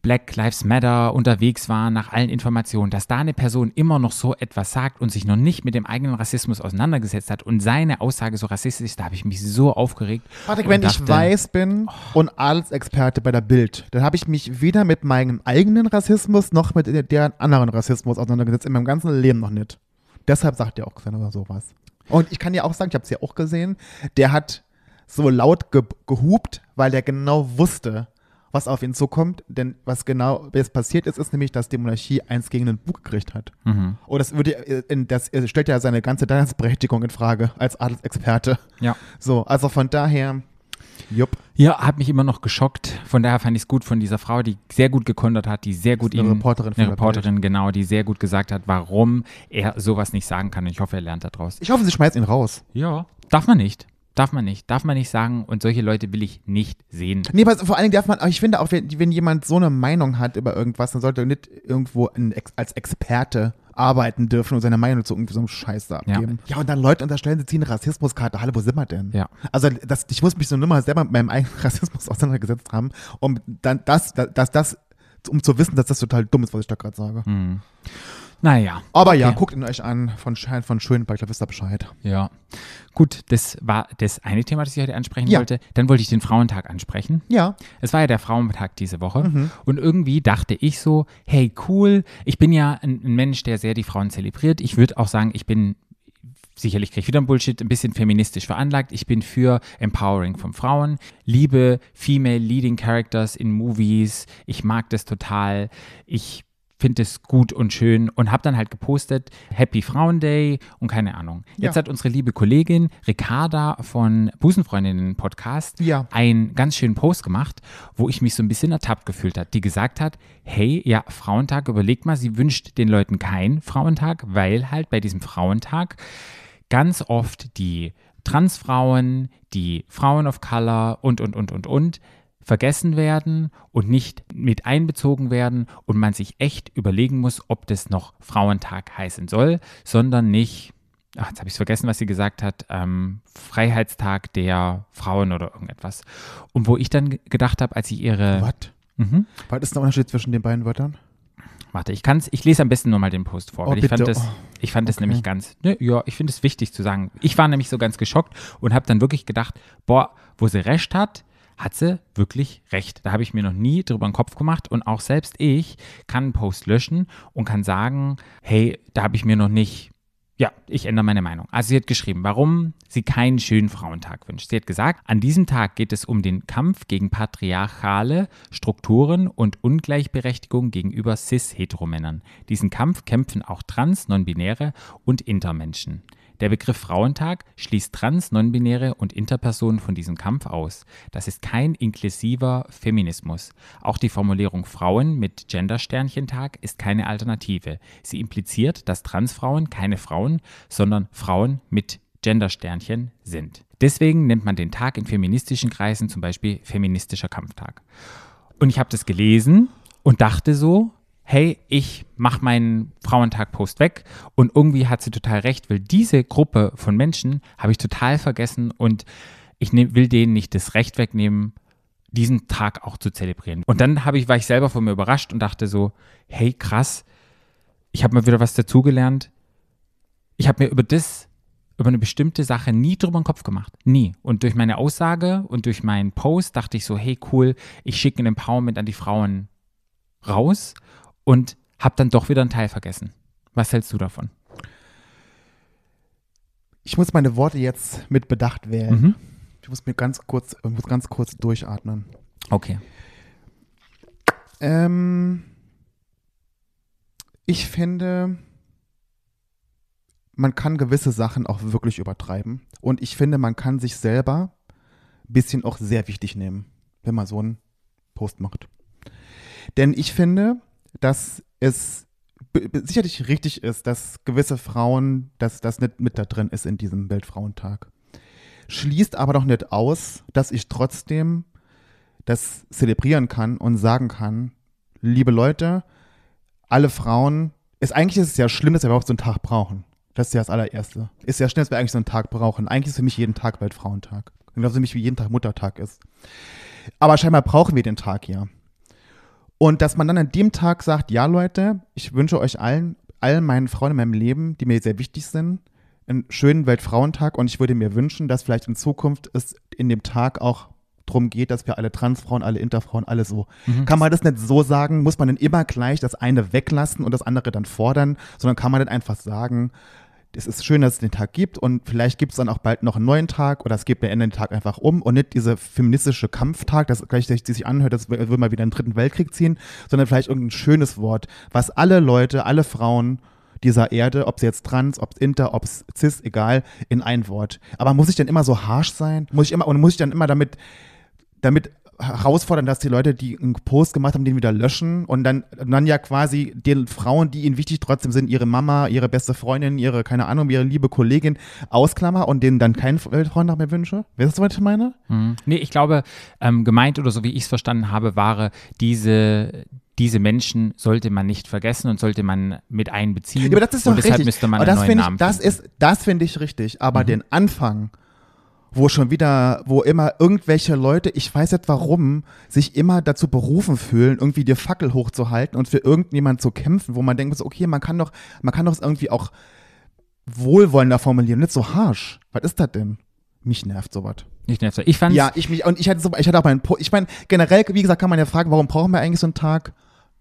Black Lives Matter unterwegs waren, nach allen Informationen, dass da eine Person immer noch so etwas sagt und sich noch nicht mit dem eigenen Rassismus auseinandergesetzt hat und seine Aussage so rassistisch ist, da habe ich mich so aufgeregt. Patrick, wenn ich dachte, weiß bin und Adelsexperte bei der Bild, dann habe ich mich weder mit meinem eigenen Rassismus noch mit der- deren anderen Rassismus auseinandergesetzt, in meinem ganzen Leben noch nicht. Deshalb sagt er auch Xander sowas. Und ich kann ja auch sagen, ich habe es ja auch gesehen, der hat so laut ge gehupt, weil der genau wusste, was auf ihn zukommt. Denn was genau jetzt passiert ist, ist nämlich, dass die Monarchie eins gegen den Bug gekriegt hat. Mhm. Und das, würde, das stellt ja seine ganze Daseinsberechtigung in Frage als Adelsexperte. Ja. So, also von daher, jupp. Ja, hat mich immer noch geschockt. Von daher fand ich es gut von dieser Frau, die sehr gut gekontert hat, die sehr gut Eine ihm, Reporterin eine der Bild. Reporterin, genau, die sehr gut gesagt hat, warum er sowas nicht sagen kann. Und ich hoffe, er lernt daraus. Ich hoffe, sie schmeißt ihn raus. Ja. Darf man nicht. Darf man nicht. Darf man nicht sagen. Und solche Leute will ich nicht sehen. Nee, aber vor allen Dingen darf man, ich finde auch, wenn, wenn jemand so eine Meinung hat über irgendwas, dann sollte er nicht irgendwo ein, als Experte arbeiten dürfen und seine Meinung zu irgendwie so einem Scheiß da Ja. abgeben. Ja, und dann Leute unterstellen, sie ziehen eine Rassismuskarte. Hallo, wo sind wir denn? Ja. Also das, ich muss mich so nur mal selber mit meinem eigenen Rassismus auseinandergesetzt haben, um dann das, dass das um zu wissen, dass das total dumm ist, was ich da gerade sage. Hm. Naja. Aber ja, Okay. guckt ihn euch an von Schein von Schönberg, da wisst ihr Bescheid. Ja. Gut, das war das eine Thema, das ich heute ansprechen Ja. wollte. Dann wollte ich den Frauentag ansprechen. Ja. Es war ja der Frauentag diese Woche. Mhm. Und irgendwie dachte ich so, hey, cool, ich bin ja ein, ein Mensch, der sehr die Frauen zelebriert. Ich würde auch sagen, ich bin, sicherlich kriege ich wieder ein Bullshit, ein bisschen feministisch veranlagt. Ich bin für Empowering von Frauen, liebe Female Leading Characters in Movies. Ich mag das total. Ich finde es gut und schön und habe dann halt gepostet, Happy Frauen Day und keine Ahnung. Jetzt Ja. hat unsere liebe Kollegin Ricarda von Busenfreundinnen Podcast Ja. einen ganz schönen Post gemacht, wo ich mich so ein bisschen ertappt gefühlt hat, die gesagt hat, hey, ja, Frauentag, überlegt mal, sie wünscht den Leuten keinen Frauentag, weil halt bei diesem Frauentag ganz oft die Transfrauen, die Frauen of Color und, und, und, und, und vergessen werden und nicht mit einbezogen werden und man sich echt überlegen muss, ob das noch Frauentag heißen soll, sondern nicht, ach, jetzt habe ich es vergessen, was sie gesagt hat, ähm, Freiheitstag der Frauen oder irgendetwas. Und wo ich dann ge- gedacht habe, als ich ihre, Was? Mhm. Was ist der Unterschied zwischen den beiden Wörtern? warte, ich kann's, ich lese am besten nur mal den Post vor, Oh, weil ich fand das, Oh, ich fand das okay. nämlich ganz, ne, ja, ich finde es wichtig zu sagen. Ich war nämlich so ganz geschockt und habe dann wirklich gedacht, boah, wo sie recht hat, hat sie wirklich recht. Da habe ich mir noch nie drüber den Kopf gemacht und auch selbst ich kann einen Post löschen und kann sagen, hey, da habe ich mir noch nicht ja, ich ändere meine Meinung. Also sie hat geschrieben, warum sie keinen schönen Frauentag wünscht. Sie hat gesagt, an diesem Tag geht es um den Kampf gegen patriarchale Strukturen und Ungleichberechtigung gegenüber cis-Heteromännern. Diesen Kampf kämpfen auch trans, non-binäre und Intermenschen. Der Begriff Frauentag schließt trans, non-binäre und Interpersonen von diesem Kampf aus. Das ist kein inklusiver Feminismus. Auch die Formulierung Frauen mit Gendersternchentag ist keine Alternative. Sie impliziert, dass Transfrauen keine Frauen, sondern Frauen mit Gendersternchen sind. Deswegen nennt man den Tag in feministischen Kreisen zum Beispiel feministischer Kampftag. Und ich habe das gelesen und dachte so, hey, ich mache meinen Frauentag-Post weg. Und irgendwie hat sie total recht, weil diese Gruppe von Menschen habe ich total vergessen und ich nehm, will denen nicht das Recht wegnehmen, diesen Tag auch zu zelebrieren. Und dann ich, war ich selber von mir überrascht und dachte so, hey, krass, ich habe mal wieder was dazugelernt. Ich habe mir über das, über eine bestimmte Sache nie drüber den Kopf gemacht. Nie. Und durch meine Aussage und durch meinen Post dachte ich so, hey, cool, ich schicke ein Empowerment an die Frauen raus und habe dann doch wieder einen Teil vergessen. Was hältst du davon? Ich muss meine Worte jetzt mit Bedacht wählen. Mhm. Ich muss mir ganz kurz, ich muss ganz kurz durchatmen. Okay. Ähm, ich finde, man kann gewisse Sachen auch wirklich übertreiben. Und ich finde, man kann sich selber ein bisschen auch sehr wichtig nehmen, wenn man so einen Post macht. Denn ich finde, dass es sicherlich richtig ist, dass gewisse Frauen, dass das nicht mit da drin ist in diesem Weltfrauentag. Schließt aber doch nicht aus, dass ich trotzdem das zelebrieren kann und sagen kann, liebe Leute, alle Frauen, ist eigentlich ist es ja schlimm, dass wir überhaupt so einen Tag brauchen. Das ist ja das allererste. Ist ja schlimm, dass wir eigentlich so einen Tag brauchen. Eigentlich ist für mich jeden Tag Weltfrauentag. Genauso für mich wie jeden Tag Muttertag ist. Aber scheinbar brauchen wir den Tag ja. Und dass man dann an dem Tag sagt, ja Leute, ich wünsche euch allen, allen meinen Frauen in meinem Leben, die mir sehr wichtig sind, einen schönen Weltfrauentag und ich würde mir wünschen, dass vielleicht in Zukunft es in dem Tag auch drum geht, dass wir alle Transfrauen, alle Interfrauen, alle so. Kann man das nicht so sagen? Muss man denn immer gleich das eine weglassen und das andere dann fordern? Sondern kann man dann einfach sagen, es ist schön, dass es den Tag gibt und vielleicht gibt es dann auch bald noch einen neuen Tag oder es gibt der Ende den Tag einfach um und nicht diese feministische Kampftag, das gleich die sich anhört, das will mal wieder einen dritten Weltkrieg ziehen, sondern vielleicht irgendein schönes Wort, was alle Leute, alle Frauen dieser Erde, ob sie jetzt trans, ob es inter, ob es cis, egal, in ein Wort. Aber muss ich dann immer so harsh sein? Muss ich immer, und muss ich dann immer damit damit herausfordern, dass die Leute, die einen Post gemacht haben, den wieder löschen und dann, dann ja quasi den Frauen, die ihnen wichtig trotzdem sind, ihre Mama, ihre beste Freundin, ihre, keine Ahnung, ihre liebe Kollegin ausklammer und denen dann keinen Weltfreund mehr wünsche? Weißt du, was ich meine? Mhm. Nee, ich glaube, ähm, gemeint oder so wie ich es verstanden habe, war diese, diese Menschen sollte man nicht vergessen und sollte man mit einbeziehen. Ja, aber das ist doch und deshalb richtig. müsste man aber einen das neuen ich, Namen das finden. ist, das finde ich richtig. Aber den Anfang wo schon wieder, wo immer irgendwelche Leute, ich weiß nicht warum, sich immer dazu berufen fühlen, irgendwie die Fackel hochzuhalten und für irgendjemand zu kämpfen, wo man denkt, okay, man kann doch, man kann doch es irgendwie auch wohlwollender formulieren, nicht so harsh. Was ist das denn? Mich nervt sowas. Nicht nervt. Ich fand Ja, ich mich, und ich hatte so, ich hatte auch meinen, Po- ich meine, generell, wie gesagt, kann man ja fragen, warum brauchen wir eigentlich so einen Tag?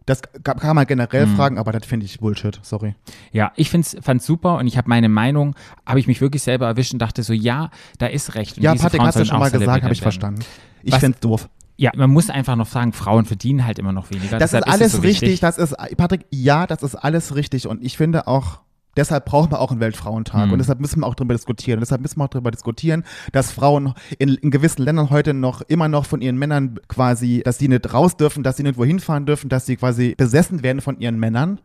Das kann man generell Mhm. fragen, aber das finde ich Bullshit, sorry. Ja, ich find's, fand's super und ich habe meine Meinung, habe ich mich wirklich selber erwischt und dachte so, ja, da ist recht. Und Ja, Patrick hast du sollen schon mal gesagt, habe ich verstanden. Ich finde es doof. Ja, man muss einfach noch sagen, Frauen verdienen halt immer noch weniger. Das ist Deshalb es alles so richtig, wichtig. das ist, Patrick, ja, das ist alles richtig und ich finde auch, deshalb brauchen wir auch einen Weltfrauentag Mhm. und deshalb müssen wir auch darüber diskutieren. Und deshalb müssen wir auch darüber diskutieren, dass Frauen in, in gewissen Ländern heute noch immer noch von ihren Männern quasi, dass sie nicht raus dürfen, dass sie nicht wohin fahren dürfen, dass sie quasi besessen werden von ihren Männern.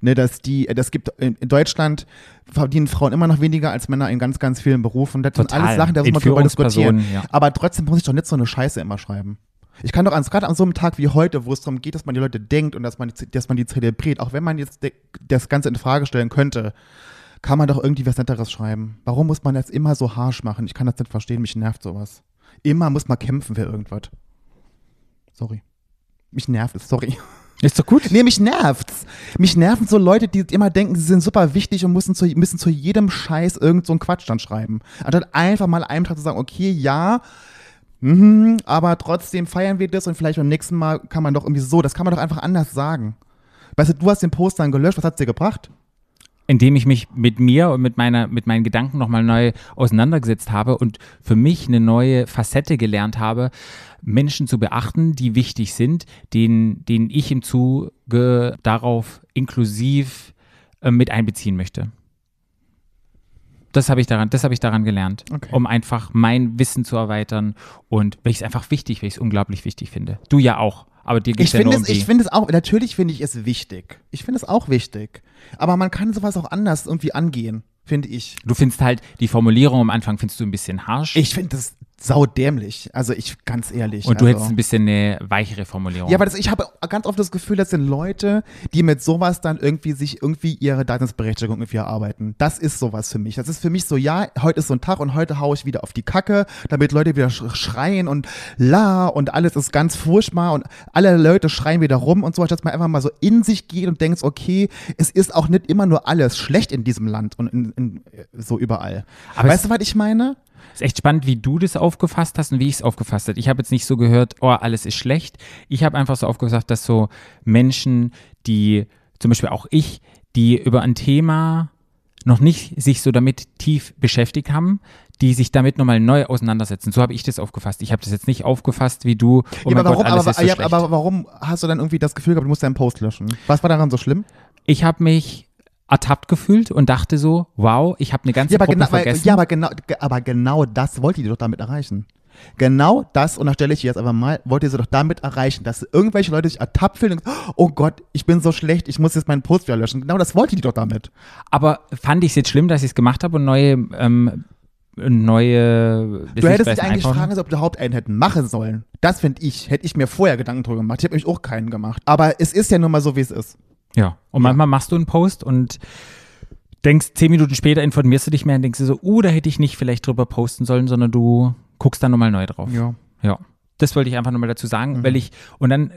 Ne, dass die, das gibt in, in Deutschland verdienen Frauen immer noch weniger als Männer in ganz, ganz vielen Berufen. Das sind Total. alles Sachen, da muss man drüber diskutieren. Ja. Aber trotzdem muss ich doch nicht so eine Scheiße immer schreiben. Ich kann doch ans- gerade an so einem Tag wie heute, wo es darum geht, dass man die Leute denkt und dass man, die- dass man die zelebriert, auch wenn man jetzt das Ganze in Frage stellen könnte, kann man doch irgendwie was Netteres schreiben. Warum muss man das immer so harsh machen? Ich kann das nicht verstehen, mich nervt sowas. Immer muss man kämpfen für irgendwas. Sorry. Mich nervt es, sorry. Ist doch gut. Nee, mich nervt's. Mich nerven so Leute, die immer denken, sie sind super wichtig und müssen zu, müssen zu jedem Scheiß irgend so einen Quatsch dann schreiben. Anstatt einfach mal einen Tag zu sagen, okay, ja, mhm, aber trotzdem feiern wir das und vielleicht beim nächsten Mal kann man doch irgendwie so, das kann man doch einfach anders sagen. Weißt du, du hast den Post dann gelöscht, was hat's dir gebracht? indem ich mich mit mir und mit meiner mit meinen Gedanken nochmal neu auseinandergesetzt habe und für mich eine neue Facette gelernt habe, Menschen zu beachten, die wichtig sind, denen, denen ich im Zuge darauf inklusiv äh, mit einbeziehen möchte. Das habe ich daran, das habe ich daran gelernt, Okay. um einfach mein Wissen zu erweitern und weil ich es einfach wichtig, weil ich es unglaublich wichtig finde. Du ja auch, aber dir geht Ich es ja nur finde um es, die. ich finde es auch, natürlich finde ich es wichtig. Ich finde es auch wichtig. Aber man kann sowas auch anders irgendwie angehen, finde ich. du findest halt die Formulierung am Anfang findest du ein bisschen harsch. Ich finde das saudämlich. Also ich, ganz ehrlich. Und du also. hättest ein bisschen eine weichere Formulierung. Ja, aber das, ich habe ganz oft das Gefühl, das sind Leute, die mit sowas dann irgendwie sich irgendwie ihre Daseinsberechtigung irgendwie erarbeiten. Das ist sowas für mich. Das ist für mich so, ja, heute ist so ein Tag und heute haue ich wieder auf die Kacke, damit Leute wieder sch- schreien und la und alles ist ganz furchtbar und alle Leute schreien wieder rum und so, dass man einfach mal so in sich geht und denkt, okay, es ist auch nicht immer nur alles schlecht in diesem Land und in, in, so überall. Aber weißt du, was ich meine? Ist echt spannend, wie du das aufgefasst hast und wie ich es aufgefasst habe. Ich habe jetzt nicht so gehört, oh, alles ist schlecht. Ich habe einfach so aufgefasst, dass so Menschen, die, zum Beispiel auch ich, die über ein Thema noch nicht sich so damit tief beschäftigt haben, die sich damit nochmal neu auseinandersetzen. So habe ich das aufgefasst. Ich habe das jetzt nicht aufgefasst wie du. Oh ja, aber, warum, Gott, aber, so ja, aber warum hast du dann irgendwie das Gefühl gehabt, du musst deinen Post löschen? Was war daran so schlimm? ich habe mich ertappt gefühlt und dachte so, wow, ich habe eine ganze Ja, Gruppe genau, vergessen. ja aber, genau, ge- aber genau das wollt ihr doch damit erreichen. Genau das, und da stelle ich jetzt einfach mal, wollt ihr sie doch damit erreichen, dass irgendwelche Leute sich ertappt fühlen und oh Gott, ich bin so schlecht, ich muss jetzt meinen Post wieder löschen. Genau das wollt ihr doch damit. Aber fand ich es jetzt schlimm, dass ich es gemacht habe und neue, ähm, neue Du hättest dich eigentlich fragen sollen, ob wir überhaupt einen hätten machen sollen. Das finde ich, hätte ich mir vorher Gedanken drüber gemacht. Ich habe nämlich auch keinen gemacht. Aber es ist ja nun mal so, wie es ist. Ja. Und manchmal machst du einen Post und denkst, zehn Minuten später informierst du dich mehr und denkst dir so, uh, da hätte ich nicht vielleicht drüber posten sollen, sondern du guckst dann nochmal neu drauf. Ja. Ja. Das wollte ich einfach nochmal dazu sagen, Mhm. weil ich, und dann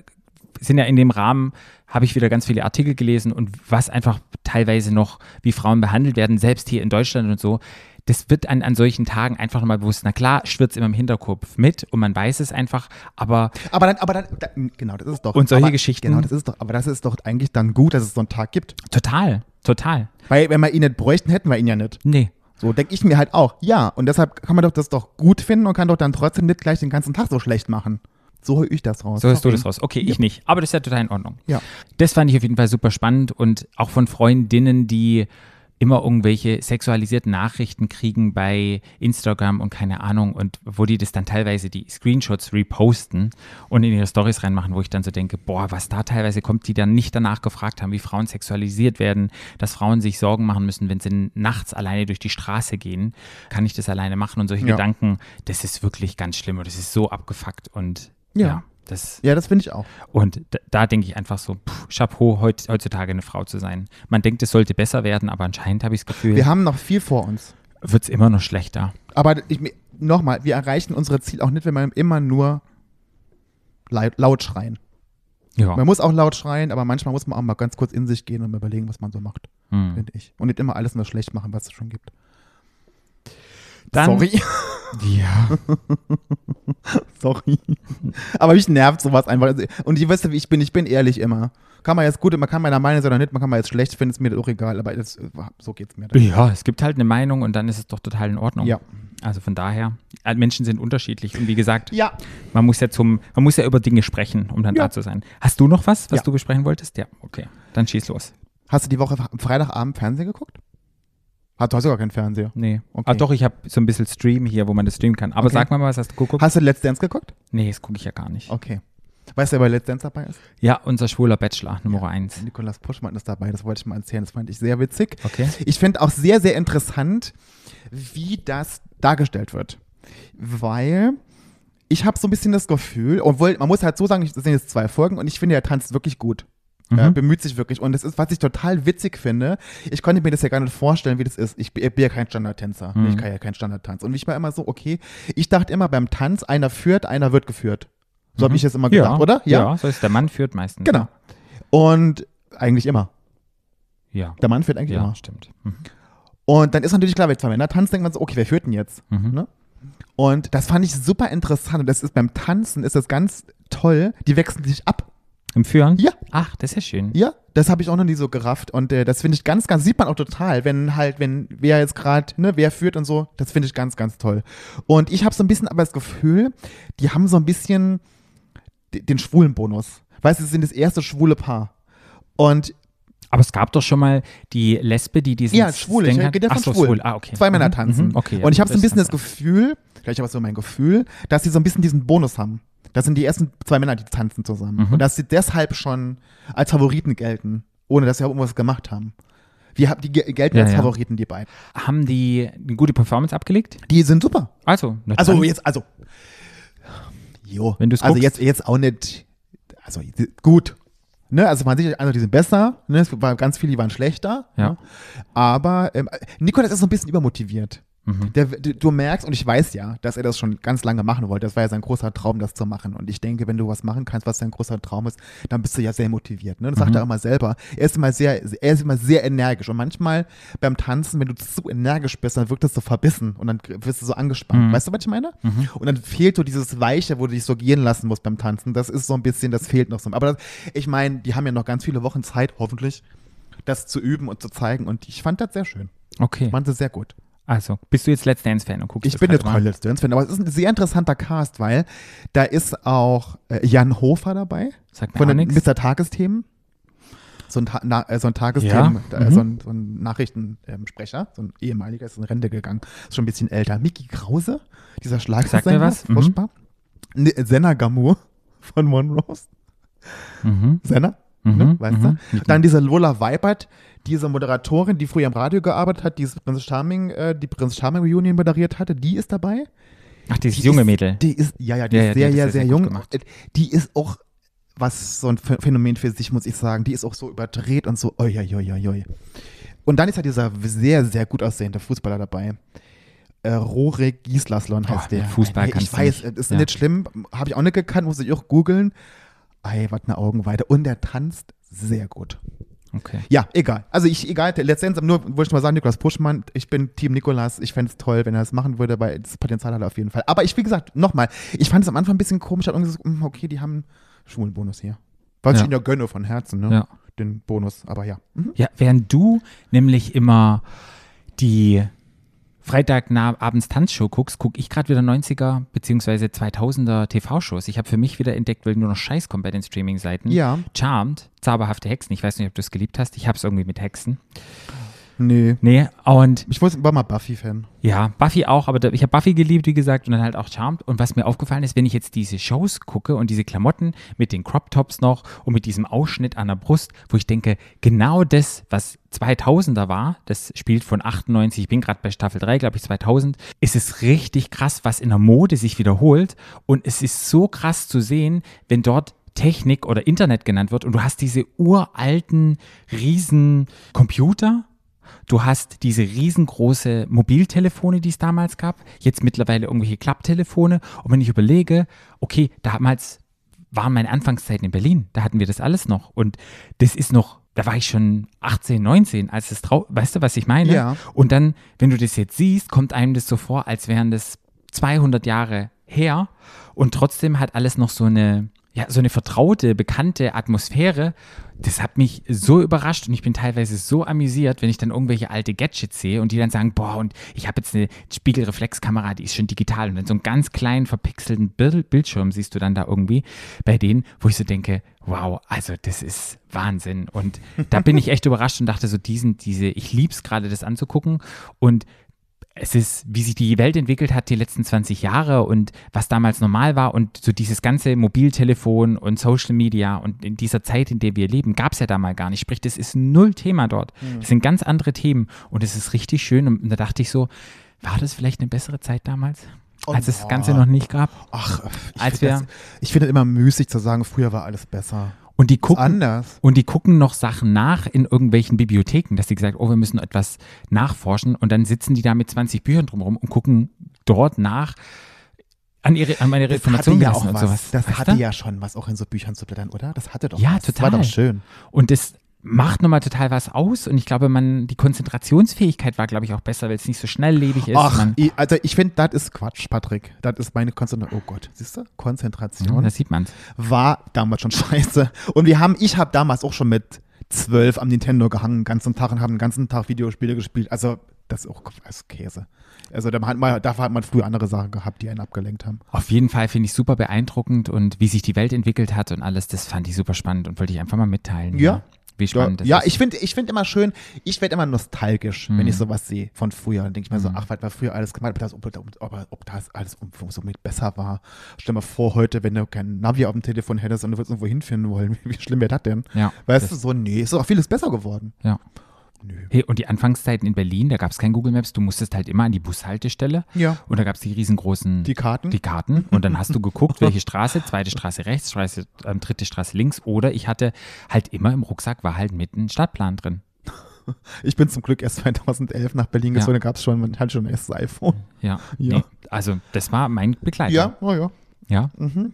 sind ja in dem Rahmen, habe ich wieder ganz viele Artikel gelesen und was einfach teilweise noch, wie Frauen behandelt werden, selbst hier in Deutschland und so. Das wird an, an solchen Tagen einfach nochmal bewusst. Na klar, schwirrt es immer im Hinterkopf mit und man weiß es einfach, aber Aber dann, aber dann, da, genau, das ist doch. Und solche aber, Geschichten- Genau, das ist doch, aber das ist doch eigentlich dann gut, dass es so einen Tag gibt. total, total. Weil, wenn wir ihn nicht bräuchten, hätten wir ihn ja nicht. Nee. So denke ich mir halt auch. Ja, und deshalb kann man doch das doch gut finden und kann doch dann trotzdem nicht gleich den ganzen Tag so schlecht machen. So höre ich das raus. So hörst du das raus. Okay, ich nicht. Aber das ist ja total in Ordnung. Ja. Das fand ich auf jeden Fall super spannend und auch von Freundinnen, die immer irgendwelche sexualisierten Nachrichten kriegen bei Instagram und keine Ahnung und wo die das dann teilweise die Screenshots reposten und in ihre Stories reinmachen, wo ich dann so denke, boah, was da teilweise kommt, die dann nicht danach gefragt haben, wie Frauen sexualisiert werden, dass Frauen sich Sorgen machen müssen, wenn sie nachts alleine durch die Straße gehen, kann ich das alleine machen und solche Ja. Gedanken, das ist wirklich ganz schlimm und das ist so abgefuckt und Ja. ja das Ja, das finde ich auch. und da, da denke ich einfach so, pff, Chapeau, heut, heutzutage eine Frau zu sein. Man denkt, es sollte besser werden, aber anscheinend habe ich das Gefühl, Wir haben noch viel vor uns. wird es immer noch schlechter. Aber nochmal, wir erreichen unsere Ziele auch nicht, wenn wir immer nur laut, laut schreien. Ja. Man muss auch laut schreien, aber manchmal muss man auch mal ganz kurz in sich gehen und überlegen, was man so macht, Hm. finde ich. Und nicht immer alles nur schlecht machen, was es schon gibt. Dann- Sorry. Ja. Sorry. Aber mich nervt sowas einfach. Also, Und ihr wisst ja, wie ich bin. Ich bin ehrlich immer. Kann man jetzt gut, man kann meiner Meinung sein oder nicht, man kann mal jetzt schlecht finden, ist mir das auch egal, aber das, so geht's mir. dann. Ja, es gibt halt eine Meinung und dann ist es doch total in Ordnung. Ja. Also von daher, äh, Menschen sind unterschiedlich und wie gesagt, Ja. man muss ja zum, man muss ja über Dinge sprechen, um dann Ja. da zu sein. Hast du noch was, was Ja. du besprechen wolltest? Ja, okay. Dann schieß los. Hast du die Woche am Freitagabend Fernsehen geguckt? Hat, du hast sogar keinen Fernseher. Nee. Okay. Ah, doch, ich habe so ein bisschen Stream hier, wo man das streamen kann. Aber Okay. sag mal, was hast du geguckt? Hast du Let's Dance geguckt? nee, das gucke ich ja gar nicht. Okay. Weißt du, wer bei Let's Dance dabei ist? Ja, unser schwuler Bachelor, Nummer eins. Nikolas Puschmann ist dabei, das wollte ich mal erzählen, das fand ich sehr witzig. Okay. Ich finde auch sehr, sehr interessant, wie das dargestellt wird. Weil ich habe so ein bisschen das Gefühl, obwohl man muss halt so sagen, das sind jetzt zwei Folgen und ich finde, er tanzt wirklich gut. Mhm. bemüht sich wirklich. Und das ist, was ich total witzig finde, ich konnte mir das ja gar nicht vorstellen, wie das ist. Ich bin bin ja kein Standardtänzer. Mhm. Ich kann ja keinen Standardtanz. Und ich war immer so, okay, ich dachte immer beim Tanz, einer führt, einer wird geführt. So habe Mhm. ich es immer gedacht, oder? Ja. so ist der Mann führt meistens. Genau. Und eigentlich immer. Ja. Der Mann führt eigentlich Ja, immer. stimmt. Mhm. Und dann ist natürlich klar, wenn zwei Männer tanzen, denkt man so, okay, wer führt denn jetzt? Mhm. Ne? Und das fand ich super interessant. Und das ist beim Tanzen ist das ganz toll. Die wechseln sich ab. Im Führen? Ja. Ach, das ist ja schön. Ja, das habe ich auch noch nie so gerafft. Und äh, das finde ich ganz, ganz, sieht man auch total, wenn halt, wenn wer jetzt gerade, ne, wer führt und so, das finde ich ganz, ganz toll. Und ich habe so ein bisschen aber das Gefühl, die haben so ein bisschen den schwulen Bonus. Weißt du, sie sind das erste schwule Paar. Und Aber es gab doch schon mal die Lesbe, die diesen Ja, schwul, ich Ding hat. rede von so, schwul. schwul. Ah, okay. zwei Männer Mhm, tanzen. mhm, Okay, ja, und ich habe so ein bisschen das Gefühl, vielleicht aber so mein Gefühl, dass sie so ein bisschen diesen Bonus haben. Das sind die ersten zwei Männer, die tanzen zusammen. Mhm. Und dass sie deshalb schon als Favoriten gelten, ohne dass sie auch irgendwas gemacht haben. Wir haben die ge- gelten Ja, als ja. Favoriten, die beiden. Haben die eine gute Performance abgelegt? Die sind super. Also, Also jetzt, also. Jo. Wenn also guckst. jetzt, jetzt auch nicht. Also gut. Ne, also man sieht, also die sind besser, ne, es war ganz viele, die waren schlechter. Ja. Ne? Aber ähm, Nikolas ist so ein bisschen übermotiviert. Mhm. Der, du, merkst, und ich weiß ja, dass er das schon ganz lange machen wollte. Das war ja sein großer Traum, das zu machen. Und ich denke, wenn du was machen kannst, was dein großer Traum ist, dann bist du ja sehr motiviert. Ne? Das sagt Mhm. er auch immer selber. Er ist immer sehr, er ist immer sehr energisch. Und manchmal beim Tanzen, wenn du zu energisch bist, dann wirkt das so verbissen und dann wirst du so angespannt. Mhm. Weißt du, was ich meine? Mhm. Und dann fehlt so dieses Weiche, wo du dich so gehen lassen musst beim Tanzen. Das ist so ein bisschen, das fehlt noch so. Aber das, ich meine, die haben ja noch ganz viele Wochen Zeit, hoffentlich, das zu üben und zu zeigen. Und ich fand das sehr schön. Okay. Ich fand das sehr gut. Also, bist du jetzt Let's Dance-Fan und guckst Ich das bin jetzt mal? kein Let's Dance-Fan, aber es ist ein sehr interessanter Cast, weil da ist auch äh, Jan Hofer dabei Sagt mir von auch den nichts. Mr. Tagesthemen. So ein, Ta na, äh, so ein Tagesthemen, Ja, äh, mhm. so ein, so ein Nachrichtensprecher, so ein ehemaliger, ist in Rente gegangen, ist schon ein bisschen älter. Mickey Krause, dieser Schlagzeuger. Sagt mir was, mhm. Ne, Senna Gamur von Monrose. Mhm. Senna, Mhm. ne, weißt mhm. du? Dann diese Lola Weibert, diese Moderatorin, die früher im Radio gearbeitet hat, die Prinz Charming, äh, die Prinz Charming Reunion moderiert hatte, die ist dabei. Ach, dieses Die junge ist, Mädel. Die ist, ja, ja, die Ja, ist ja, sehr, ja, sehr, sehr sehr jung. gemacht. Die ist auch, was so ein Ph- Phänomen für sich, muss ich sagen, die ist auch so überdreht und so, oi, oi, oi, oi. Und dann ist halt dieser sehr, sehr gut aussehende Fußballer dabei. Äh, Rorik Gislaslon heißt Oh, der. Fußball Hey, Ich weiß, nicht. ist Ja. nicht schlimm, habe ich auch nicht gekannt, muss ich auch googeln. Ey, was eine Augenweide. Und der tanzt sehr gut. Okay. Ja, egal. Also ich, egal, letztendlich, nur wollte ich mal sagen, Nikolaus Puschmann, ich bin Team Nikolas, ich fände es toll, wenn er das machen würde, weil das Potenzial hat er auf jeden Fall. Aber ich, wie gesagt, nochmal, ich fand es am Anfang ein bisschen komisch, hat irgendwie so, hm, okay, die haben einen schwulen Bonus hier. Was Ja. ich ihnen ja gönne von Herzen, ne? Ja. Den Bonus, aber ja. Mhm. Ja, während du nämlich immer die Freitagabends Tanzshow guckst, gucke ich gerade wieder 90er bzw. 2000er TV-Shows. Ich habe für mich wieder entdeckt, weil nur noch Scheiß kommt bei den Streaming-Seiten. Ja. Charmed, zauberhafte Hexen. Ich weiß nicht, ob du es geliebt hast. Ich habe es irgendwie mit Hexen. Nee. Nee, und Ich war mal Buffy-Fan. ja, Buffy auch, aber da- ich habe Buffy geliebt, wie gesagt, und dann halt auch Charmed. Und was mir aufgefallen ist, wenn ich jetzt diese Shows gucke und diese Klamotten mit den Crop Tops noch und mit diesem Ausschnitt an der Brust, wo ich denke, genau das, was 2000er war, das spielt von 98, ich bin gerade bei Staffel 3, glaube ich, 2000, ist es richtig krass, was in der Mode sich wiederholt. Und es ist so krass zu sehen, wenn dort Technik oder Internet genannt wird und du hast diese uralten, riesen Computer du hast diese riesengroße Mobiltelefone, die es damals gab, jetzt mittlerweile irgendwelche Klapptelefone. Und wenn ich überlege, okay, damals waren meine Anfangszeiten in Berlin, da hatten wir das alles noch. Und das ist noch, da war ich schon 18, 19, als das trau, weißt du, was ich meine? Ja. Und dann, wenn du das jetzt siehst, kommt einem das so vor, als wären das 200 Jahre her und trotzdem hat alles noch so eine, ja, so eine vertraute, bekannte Atmosphäre. Das hat mich so überrascht und ich bin teilweise so amüsiert, wenn ich dann irgendwelche alte Gadgets sehe und die dann sagen, boah, und ich habe jetzt eine Spiegelreflexkamera, die ist schon digital und dann so einen ganz kleinen verpixelten Bild Bildschirm siehst du dann da irgendwie bei denen, wo ich so denke, wow, also das ist Wahnsinn und da bin ich echt überrascht und dachte so, diesen, diese, ich lieb's gerade das anzugucken und es ist, wie sich die Welt entwickelt hat die letzten 20 Jahre und was damals normal war und so dieses ganze Mobiltelefon und Social Media und in dieser Zeit, in der wir leben, gab es ja damals gar nicht. Sprich, das ist null Thema dort. Das sind ganz andere Themen und es ist richtig schön und da dachte ich so, war das vielleicht eine bessere Zeit damals? Oh, als es das Ganze noch nicht gab. Ach, ich Als finde wir- das, ich finde das immer müßig zu sagen, früher war alles besser. Und die gucken. Und die gucken noch Sachen nach in irgendwelchen Bibliotheken, dass sie gesagt, oh, wir müssen etwas nachforschen und dann sitzen die da mit 20 Büchern drumherum und gucken dort nach an ihre an meine Das hatte ja auch was. sowas. Das hatte ja schon was, auch in so Büchern zu blättern, oder? Das hatte doch Ja, was. Das war total. doch schön. Und das macht nochmal total was aus und ich glaube, man die Konzentrationsfähigkeit war, glaube ich, auch besser, weil es nicht so schnelllebig ist. Ach, man, ich, also ich finde, das ist Quatsch, Patrick. Das ist meine Konzentration. Oh Gott, siehst du? ja, Konzentration da sieht man's. war damals schon scheiße. Und wir haben, ich habe damals auch schon mit zwölf am Nintendo gehangen, den ganzen Tag und habe den ganzen Tag Videospiele gespielt. Also, das ist auch das Käse. Also, da hat man, dafür hat man früher andere Sachen gehabt, die einen abgelenkt haben. Auf jeden Fall finde ich super beeindruckend und wie sich die Welt entwickelt hat und alles, das fand ich super spannend und wollte ich einfach mal mitteilen. Ja. Wie Ja, spannend ja ist. ich finde ich find immer schön, ich werde immer nostalgisch, wenn Mhm. ich sowas sehe von früher. Dann denke ich mir so, ach, was war früher alles gemacht, ob das, ob, ob, ob, das alles um, so mit besser war. Stell dir mal vor, heute, wenn du kein Navi auf dem Telefon hättest und du würdest irgendwo hinfinden wollen, wie schlimm wäre das denn? ja, Weißt das, du, so, nee, ist doch vieles besser geworden. Ja. Nö. Hey, und die Anfangszeiten in Berlin, da gab es kein Google Maps, du musstest halt immer an die Bushaltestelle Ja. und da gab es die riesengroßen Die Karten? die Karten und dann hast du geguckt, welche Straße, zweite Straße rechts, Straße, ähm, dritte Straße links oder ich hatte halt immer im Rucksack war halt mit ein Stadtplan drin. Ich bin zum Glück erst 2011 nach Berlin Ja. gezogen, da gab es schon, man hatte schon ein erstes iPhone. Ja, Ja. Nee, also das war mein Begleiter. Ja, oh ja. Ja, Mhm.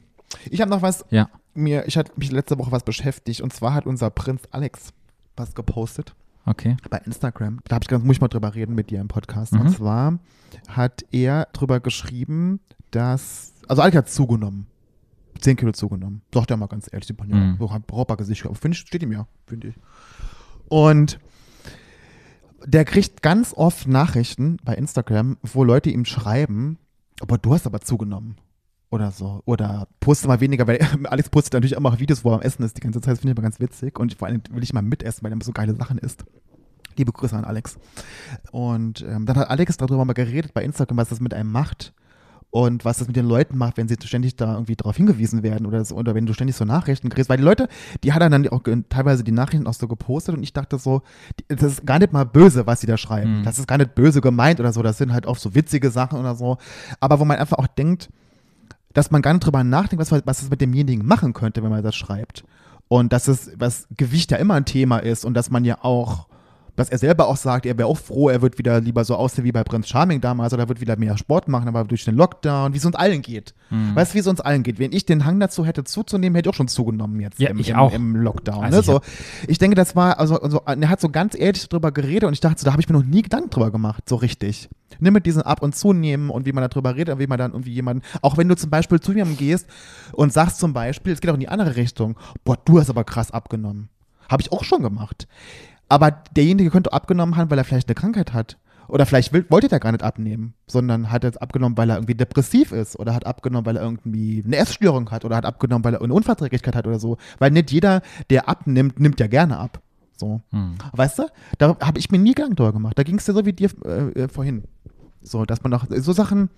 Ich habe noch was, ja. mir, ich hatte mich letzte Woche was beschäftigt und zwar hat unser Prinz Alex was gepostet. Okay. bei Instagram. Da habe ich gedacht, muss ich mal drüber reden mit dir im Podcast. Mhm. Und zwar hat er drüber geschrieben, dass, also Alex hat zugenommen. 10 Kilo zugenommen. Sagt er mal ganz ehrlich, sieht man ja. Mhm. So hat brauchbar Gesicht. Aber finde ich, steht ihm ja, finde ich. Und der kriegt ganz oft Nachrichten bei Instagram, wo Leute ihm schreiben, aber du hast aber zugenommen. Oder so. Oder poste mal weniger, weil Alex postet natürlich immer auch Videos, wo er am Essen ist die ganze Zeit. Das finde ich immer ganz witzig. Und vor allem will ich mal mitessen, weil er immer so geile Sachen isst. Liebe Grüße an Alex. Und ähm, dann hat Alex darüber mal geredet bei Instagram, was das mit einem macht. Und was das mit den Leuten macht, wenn sie ständig da irgendwie darauf hingewiesen werden oder so, oder wenn du ständig so Nachrichten kriegst. Weil die Leute, die hat er dann auch teilweise die Nachrichten auch so gepostet und ich dachte so, das ist gar nicht mal böse, was sie da schreiben. Mhm. Das ist gar nicht böse gemeint oder so. Das sind halt oft so witzige Sachen oder so. Aber wo man einfach auch denkt, dass man gar nicht drüber nachdenkt, was, was es mit demjenigen machen könnte, wenn man das schreibt. Und dass es, was Gewicht ja immer ein Thema ist und dass man ja auch, dass er selber auch sagt, er wäre auch froh, er wird wieder lieber so aussehen wie bei Prinz Charming damals oder wird wieder mehr Sport machen, aber durch den Lockdown, wie es uns allen geht. Mhm. Weißt du, wie es uns allen geht? Wenn ich den Hang dazu hätte zuzunehmen, hätte ich auch schon zugenommen jetzt Ja, im, ich auch. im Lockdown. Also ne? ich so, ich denke, das war, also, also er hat so ganz ehrlich drüber geredet und ich dachte, so, da habe ich mir noch nie Gedanken drüber gemacht, so richtig. Nimm mit diesen Ab- und Zunehmen und wie man darüber redet und wie man dann irgendwie jemanden, auch wenn du zum Beispiel zu jemandem gehst und sagst zum Beispiel, es geht auch in die andere Richtung, boah, du hast aber krass abgenommen. Habe ich auch schon gemacht. Aber derjenige könnte abgenommen haben, weil er vielleicht eine Krankheit hat. Oder vielleicht will, wollte der gar nicht abnehmen, sondern hat jetzt abgenommen, weil er irgendwie depressiv ist oder hat abgenommen, weil er irgendwie eine Essstörung hat oder hat abgenommen, weil er eine Unverträglichkeit hat oder so. Weil nicht jeder, der abnimmt, nimmt ja gerne ab. So. Mhm. Weißt du? Da habe ich mir nie Gedanken drüber gemacht. Da ging es dir so wie dir äh, äh, vorhin. So, dass man auch, so Sachen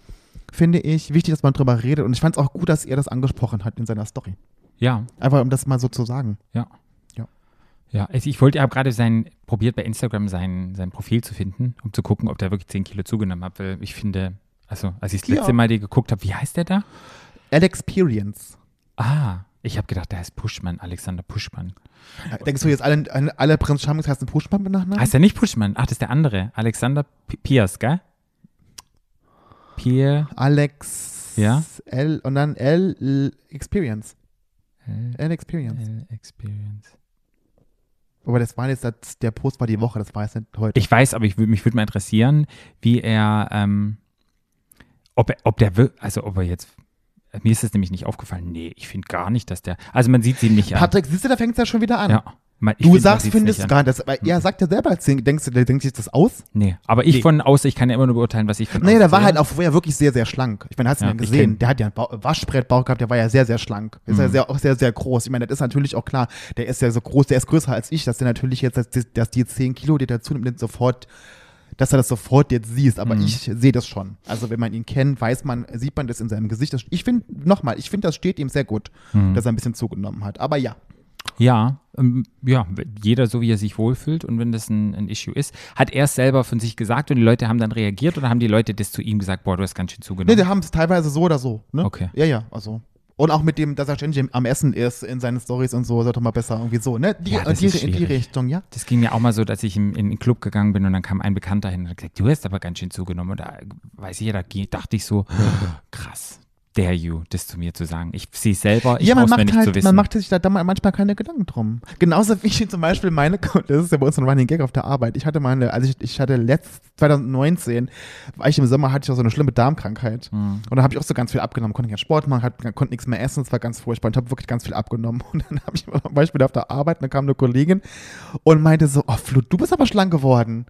finde ich wichtig, dass man drüber redet. Und ich fand es auch gut, dass er das angesprochen hat in seiner Story. Ja, Einfach um das mal so zu sagen. ja. Ja. Ja, also ich wollte, habe gerade sein, probiert bei Instagram sein, sein Profil zu finden, um zu gucken, ob der wirklich 10 Kilo zugenommen hat, weil ich finde, also als ich das Ja. letzte Mal die geguckt habe, wie heißt der da? Alex Experience. Ah, Ich habe gedacht, der heißt Puschmann, Alexander Puschmann. Denkst du jetzt, alle, alle- alle Prinz Charmings heißen Puschmann mit Nachnamen? Heißt der nicht Puschmann? Ach, das ist der andere. Alexander P Piers, gell? Pier. Alex Ja? L und dann L, L Experience. L, L Experience. L Experience. Aber das war jetzt, das, der Post war die Woche, das war jetzt nicht heute. Ich weiß, aber ich, mich würde mal interessieren, wie er, ähm, ob er, ob der, also ob er jetzt, mir ist es nämlich nicht aufgefallen. Nee, ich finde gar nicht, dass der, also man sieht sie nicht an. Patrick, siehst du, da fängt es ja schon wieder an. ja. Ich Du sagst, findest nicht gar nicht, das, aber er sagt ja selber, als denkst du, der denkt sich das aus? Nee, aber ich Nee. von außen, ich kann ja immer nur beurteilen, was ich von Nee, der war halt auch vorher wirklich sehr, sehr schlank. Ich meine, hast du Ja, ihn gesehen. Der hat ja einen Bau- Waschbrettbauch gehabt, der war ja sehr, sehr schlank. Ist ja Mhm. sehr, auch sehr, sehr groß. Ich meine, das ist natürlich auch klar. Der ist ja so groß, der ist größer als ich, dass der natürlich jetzt, dass, die- dass die 10 Kilo, die dazu nimmt, sofort, dass er das sofort jetzt siehst. Aber Mhm. ich sehe das schon. Also, wenn man ihn kennt, weiß man, sieht man das in seinem Gesicht. Ich finde, nochmal, ich finde, das steht ihm sehr gut, Mhm. dass er ein bisschen zugenommen hat. Aber ja. Ja, ähm, ja, jeder so, wie er sich wohlfühlt und wenn das ein, ein Issue ist. Hat er es selber von sich gesagt und die Leute haben dann reagiert oder haben die Leute das zu ihm gesagt, boah, du hast ganz schön Nee, zugenommen? die haben es teilweise so oder so. Ne? Okay. Ja, ja, also. Und auch mit dem, dass er ständig am Essen ist in seinen Stories und so, sollte mal besser irgendwie so, ne? Die, Ja, das die, ist in die. Richtung, ja. Das ging mir auch mal so, dass ich in, in den Club gegangen bin und dann kam ein Bekannter hin und hat gesagt, du hast aber ganz schön zugenommen. Und da weiß ich ja, da dachte ich so, krass, dare you, das zu mir zu sagen. Ich sehe es selber, ich ja, man macht nicht zu halt, wissen. man macht sich da manchmal keine Gedanken drum. Genauso wie ich zum Beispiel meine, das ist ja bei uns ein Running Gag auf der Arbeit. Ich hatte meine, also ich, ich hatte letzt 2019, war ich im Sommer, hatte ich auch so eine schlimme Darmkrankheit. Hm. Und da habe ich auch so ganz viel abgenommen, konnte keinen Sport machen, hat, konnte nichts mehr essen, es war ganz furchtbar und habe wirklich ganz viel abgenommen. Und dann habe ich zum Beispiel auf der Arbeit, und dann kam eine Kollegin und meinte so, oh Flut, du bist aber schlank geworden.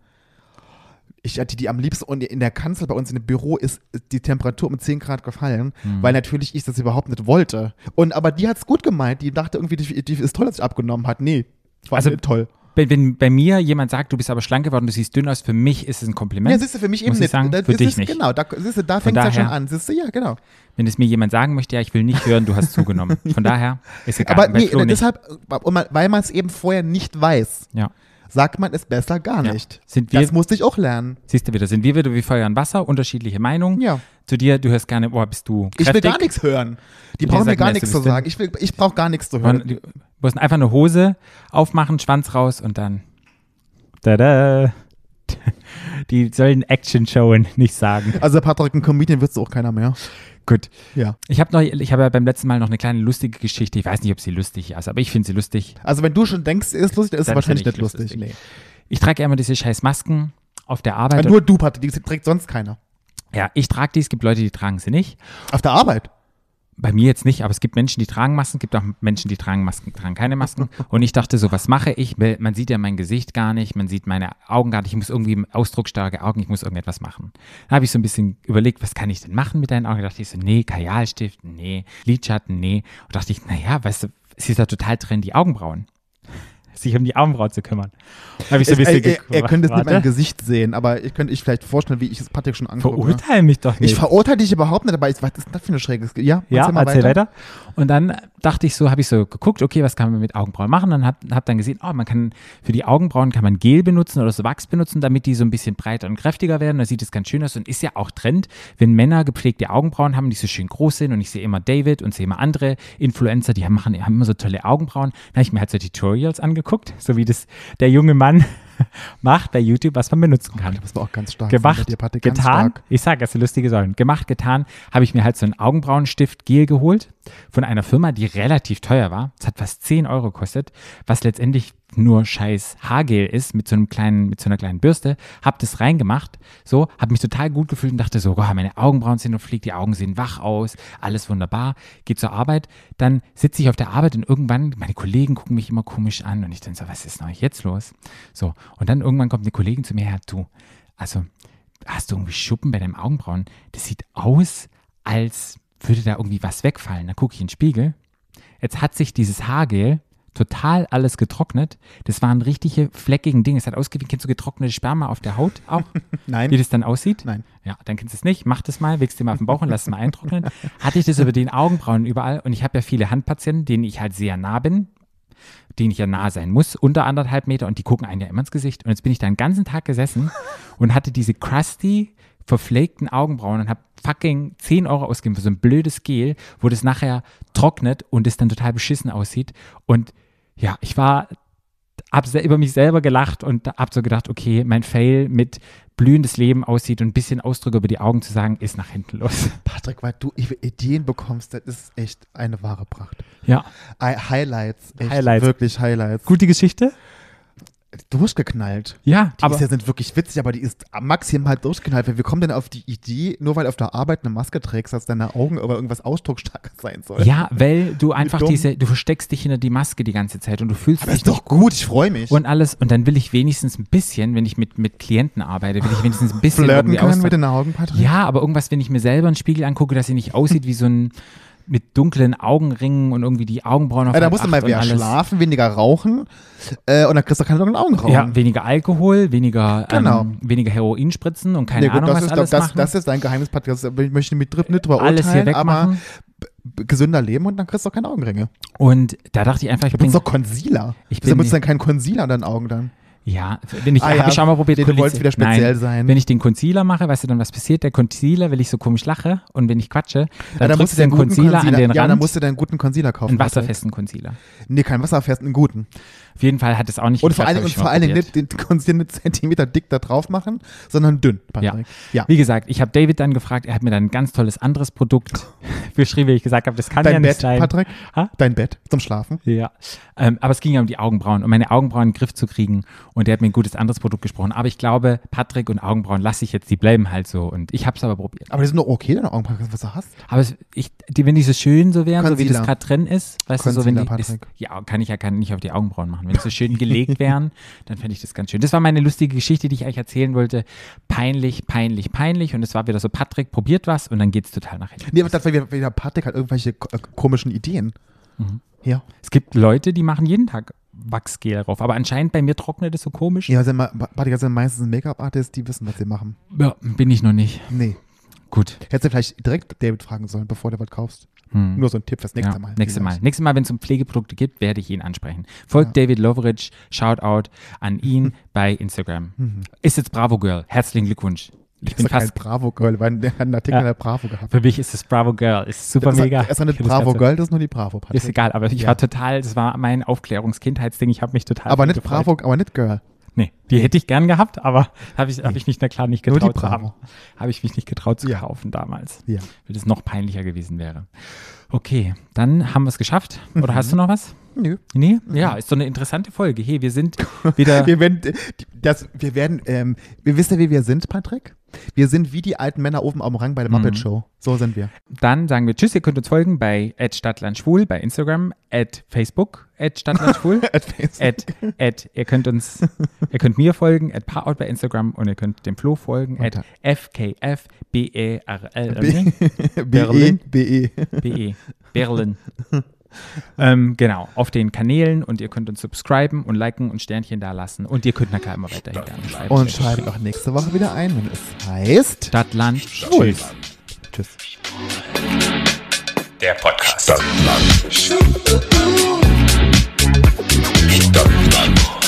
Ich hatte die am liebsten und in der Kanzel bei uns in dem Büro ist die Temperatur um 10 Grad gefallen, Hm. weil natürlich ich das überhaupt nicht wollte. Und aber die hat es gut gemeint, die dachte irgendwie, die, die ist toll, dass ich abgenommen hat. Nee, es war Also, nicht toll. Wenn, wenn bei mir jemand sagt, du bist aber schlank geworden, du siehst dünn aus, für mich ist es ein Kompliment. Ja, siehst du, für mich eben nicht. sagen, Da- für dich ist, nicht. Genau, da, siehst du, da fängt es ja schon an. Siehst du, ja, genau. Wenn es mir jemand sagen möchte, ja, ich will nicht hören, du hast zugenommen. Von daher ist egal. Aber nee, deshalb, weil man es eben vorher nicht weiß, Ja. Sagt man es besser gar Ja. nicht. Sind wir, Das musste ich auch lernen. siehst du wieder, sind wir wieder wie Feuer und Wasser, unterschiedliche Meinungen. Ja. Zu dir, du hörst gerne, boah, bist du Ich will kräftig. gar nichts hören. Die brauchen mir gar nichts du zu sagen. Ich, will- ich brauche gar nichts zu hören. Du musst einfach eine Hose aufmachen, Schwanz raus und dann. Tada. Die sollen Action showen, nicht sagen. Also Patrick, ein Comedian wird es auch keiner mehr. Gut. Ja. Ich habe noch, ich habe ja beim letzten Mal noch eine kleine lustige Geschichte. Ich weiß nicht, ob sie lustig ist, aber ich finde sie lustig. Also wenn du schon denkst, sie ist lustig, dann ist sie wahrscheinlich nicht ich lustig. lustig. Ich trage ja immer diese scheiß Masken auf der Arbeit. Nee. Nur du, Patrick, die trägt sonst keiner. ja, ich trage die, es gibt Leute, die tragen sie nicht. Auf der Arbeit. Bei mir jetzt nicht, aber es gibt Menschen, die tragen Masken, es gibt auch Menschen, die tragen Masken, tragen keine Masken. Und ich dachte so, was mache ich? Man sieht ja mein Gesicht gar nicht, man sieht meine Augen gar nicht, ich muss irgendwie ausdrucksstarke Augen, ich muss irgendetwas machen. Da habe ich so ein bisschen überlegt, was kann ich denn machen mit deinen Augen? Da dachte ich so, nee, Kajalstift, nee, Lidschatten, nee. Und dachte ich, naja, weißt du, es ist ja total trendy, Augenbrauen. Sich um die Augenbrauen zu kümmern. Da habe ich so ein Er, bisschen er, er, er könnte es nicht mein Warte. Gesicht sehen, aber ich könnte ich vielleicht vorstellen, wie ich es Patrick schon angucke. Verurteile mich doch nicht. Ich verurteile dich überhaupt nicht, aber ich, was ist das für eine schräge Ja, Ja, erzähl weiter. Und dann dachte ich so, habe ich so geguckt, okay, was kann man mit Augenbrauen machen? Dann habe hab dann gesehen, oh, man kann für die Augenbrauen kann man Gel benutzen oder so Wachs benutzen, damit die so ein bisschen breiter und kräftiger werden. Da sieht es ganz schön aus und ist ja auch Trend, wenn Männer gepflegte Augenbrauen haben, die so schön groß sind und ich sehe immer David und sehe immer andere Influencer, die haben, machen, haben immer so tolle Augenbrauen. Dann habe ich mir halt so Tutorials angeguckt, so wie das der junge Mann macht bei YouTube, was man benutzen kann Das war auch ganz stark. gemacht, Patrick, ganz getan. stark. Ich sage, das sind lustige Säulen. Gemacht, getan, habe ich mir halt so einen Augenbrauenstift Gel geholt von einer Firma, die relativ teuer war. Es hat fast 10 Euro gekostet, was letztendlich nur scheiß Haargel ist mit so einem kleinen, mit so einer kleinen Bürste. Hab das reingemacht, so, habe mich total gut gefühlt und dachte so, oh, meine Augenbrauen sind und fliegt, die Augen sehen wach aus, alles wunderbar. Geht zur Arbeit, dann sitze ich auf der Arbeit und irgendwann, meine Kollegen gucken mich immer komisch an und ich denke so, was ist denn jetzt los? So, und dann irgendwann kommt eine Kollegin zu mir her, du, also hast du irgendwie Schuppen bei deinen Augenbrauen? Das sieht aus, als würde da irgendwie was wegfallen. Dann gucke ich in den Spiegel. Jetzt hat sich dieses Haargel total alles getrocknet. Das waren richtige fleckigen Dinge. Es hat ausgesehen, kennst du getrocknete Sperma auf der Haut auch? Nein. Wie das dann aussieht? Nein. Ja, dann kennst du es nicht. Mach das mal, wichst dir mal auf den Bauch und lass es mal eintrocknen. Hatte ich das über den Augenbrauen überall und ich habe ja viele Handpatienten, denen ich halt sehr nah bin, denen ich ja nah sein muss, unter anderthalb Meter und die gucken einen ja immer ins Gesicht. Und jetzt bin ich da den ganzen Tag gesessen und hatte diese crusty, verpflegten Augenbrauen und habe fucking 10 Euro ausgegeben für so ein blödes Gel, wo das nachher trocknet und es dann total beschissen aussieht. Und ja, ich war, hab über mich selber gelacht und hab so gedacht, okay, mein Fail mit blühendes Leben aussieht und ein bisschen Ausdruck über die Augen zu sagen, ist nach hinten los. Patrick, weil du Ideen bekommst, das ist echt eine wahre Pracht. Ja, Highlights, echt, Highlights. wirklich Highlights. gute Geschichte. Durchgeknallt. Ja, Die aber ist ja sind wirklich witzig, aber die ist maximal durchgeknallt. Weil Wir kommen denn auf die Idee, nur weil du auf der Arbeit eine Maske trägst, dass deine Augen über irgendwas ausdrucksstarker sein sollen. ja, weil du einfach dumm. diese, du versteckst dich hinter die Maske die ganze Zeit und du fühlst aber dich ist doch gut, ich freue mich. und alles und dann will ich wenigstens ein bisschen, wenn ich mit, mit Klienten arbeite, will ich wenigstens ein bisschen flirten können mit den Augen, Patrick? Ja, aber irgendwas, wenn ich mir selber einen Spiegel angucke, dass sie nicht aussieht wie so ein mit dunklen Augenringen und irgendwie die Augenbrauen auf Ja, da musst du mal mehr schlafen, weniger rauchen äh, und dann kriegst du keine dunklen Augenbrauen. Ja, weniger Alkohol, weniger, Genau. ähm, weniger Heroin spritzen und keine Nee, gut, Ahnung, das, was ist, alles das, machen. das ist dein Geheimnis, Patrick. Das, ich möchte mit dr- nicht drüber alles hier urteilen, aber wegmachen. b- gesünder leben und dann kriegst du auch keine Augenringe. Und da dachte ich einfach, ich Du bin, benutzt doch Concealer. Ich Wieso bin benutzt du nicht- denn keinen Concealer an deinen Augen dann? Ja, wenn ich, Ah habe ja, ich auch mal probiert, du wolltest Concealer- wieder speziell Nein, sein. Wenn ich den Concealer mache, weißt du dann, was passiert? Der Concealer, wenn ich so komisch lache und wenn ich quatsche, Ja, dann dann musst drückst du den guten Concealer, an den Ja, dann Rand, musst du deinen guten Concealer kaufen. einen wasserfesten Concealer. Nee, keinen wasserfesten, einen guten. Auf jeden Fall hat es auch nicht Und vor allen Dingen, und vor allen Dingen nicht den Concealer einen Zentimeter dick da drauf machen, sondern dünn, Patrick. Ja. Wie gesagt, ich habe David dann gefragt, er hat mir dann ein ganz tolles anderes Produkt beschrieben, wie ich gesagt habe, das kann ja Dein nicht Bett, sein. Patrick? Ha? Dein Bett zum Schlafen? Ja, ähm, aber es ging ja um die Augenbrauen, um meine Augenbrauen in den Griff zu kriegen und der hat mir ein gutes anderes Produkt gesprochen. Aber ich glaube, Patrick und Augenbrauen lasse ich jetzt, die bleiben halt so und ich habe es aber probiert. Aber die sind doch okay, deine Augenbrauen, was du hast. Aber es, ich, die, wenn die so schön so wären, so wie das Concealer. gerade drin ist, weißt du, so wenn die, Concealer, ist, ja, kann ich ja kann nicht auf die Augenbrauen machen. Wenn so schön gelegt wären, dann fände ich das ganz schön. Das war meine lustige Geschichte, die ich euch erzählen wollte. Peinlich, peinlich, peinlich und es war wieder so, Patrick probiert was und dann geht's total nach hinten. Nee, aber das war wieder, wieder Patrick hat irgendwelche äh, komischen Ideen. Mhm. Ja. Es gibt Leute, die machen jeden Tag Wachsgel drauf, aber anscheinend bei mir trocknet es so komisch. Ja, sind Patrick sind meistens Make-up-Artists, die wissen, was sie machen. Ja, bin ich noch nicht. Nee. Gut. Hättest du vielleicht direkt David fragen sollen, bevor du was kaufst. Hm. Nur so ein Tipp fürs nächste ja, Mal. Nächstes Mal. Nächstes Mal, wenn es um Pflegeprodukte gibt, werde ich ihn ansprechen. Folgt David Loveridge, Shoutout an ihn bei Instagram. Ist jetzt Bravo Girl. Herzlichen Glückwunsch. Ich Ich bin fast. Bravo-Girl, weil der hat einen Artikel Ja. der Bravo gehabt. Für mich ist es Bravo Girl. Ist super Das ist, mega. das ist das Bravo Girl, das ist nur die Bravo, Patrick. Ist egal, aber ich Ja. war total, das war mein Aufklärungskindheitsding. Ich habe mich total. Aber nicht. Bravo, aber nicht Girl. Nee, die hätte ich gern gehabt, aber habe ich, hab ich nicht, na klar, nicht Nur die getraut zu haben. Bravo. Habe ich mich nicht getraut zu Ja. kaufen damals. Ja. Weil das noch peinlicher gewesen wäre. Okay, dann haben wir es geschafft. Mhm. Oder hast du noch was? Nö. Nee? Ja, ist so eine interessante Folge. Hey, wir sind wieder. Wir werden, die- das, wir werden, ähm, wir wissen ja, wie wir sind, Patrick. Wir sind wie die alten Männer oben am Rang bei der Mhm. Muppet Show. So sind wir. Dann sagen wir Tschüss. Ihr könnt uns folgen bei @stadtlandschwul bei Instagram, at Facebook, @stadtlandschwul, At at, at, ihr könnt uns, ihr könnt mir folgen, at Paarout bei Instagram und ihr könnt dem Flo folgen, at Unter- FKFBERL. BE, Berlin. BE. BE. Berlin. ähm, genau, auf den Kanälen und ihr könnt uns subscriben und liken und Sternchen da lassen und ihr könnt na klar immer weiterhin gerne schreiben. Und schaltet auch nächste Woche wieder ein, wenn es heißt. Stadt, Land, Schwul. Tschüss. Der Podcast. Stadtland. Stadtland.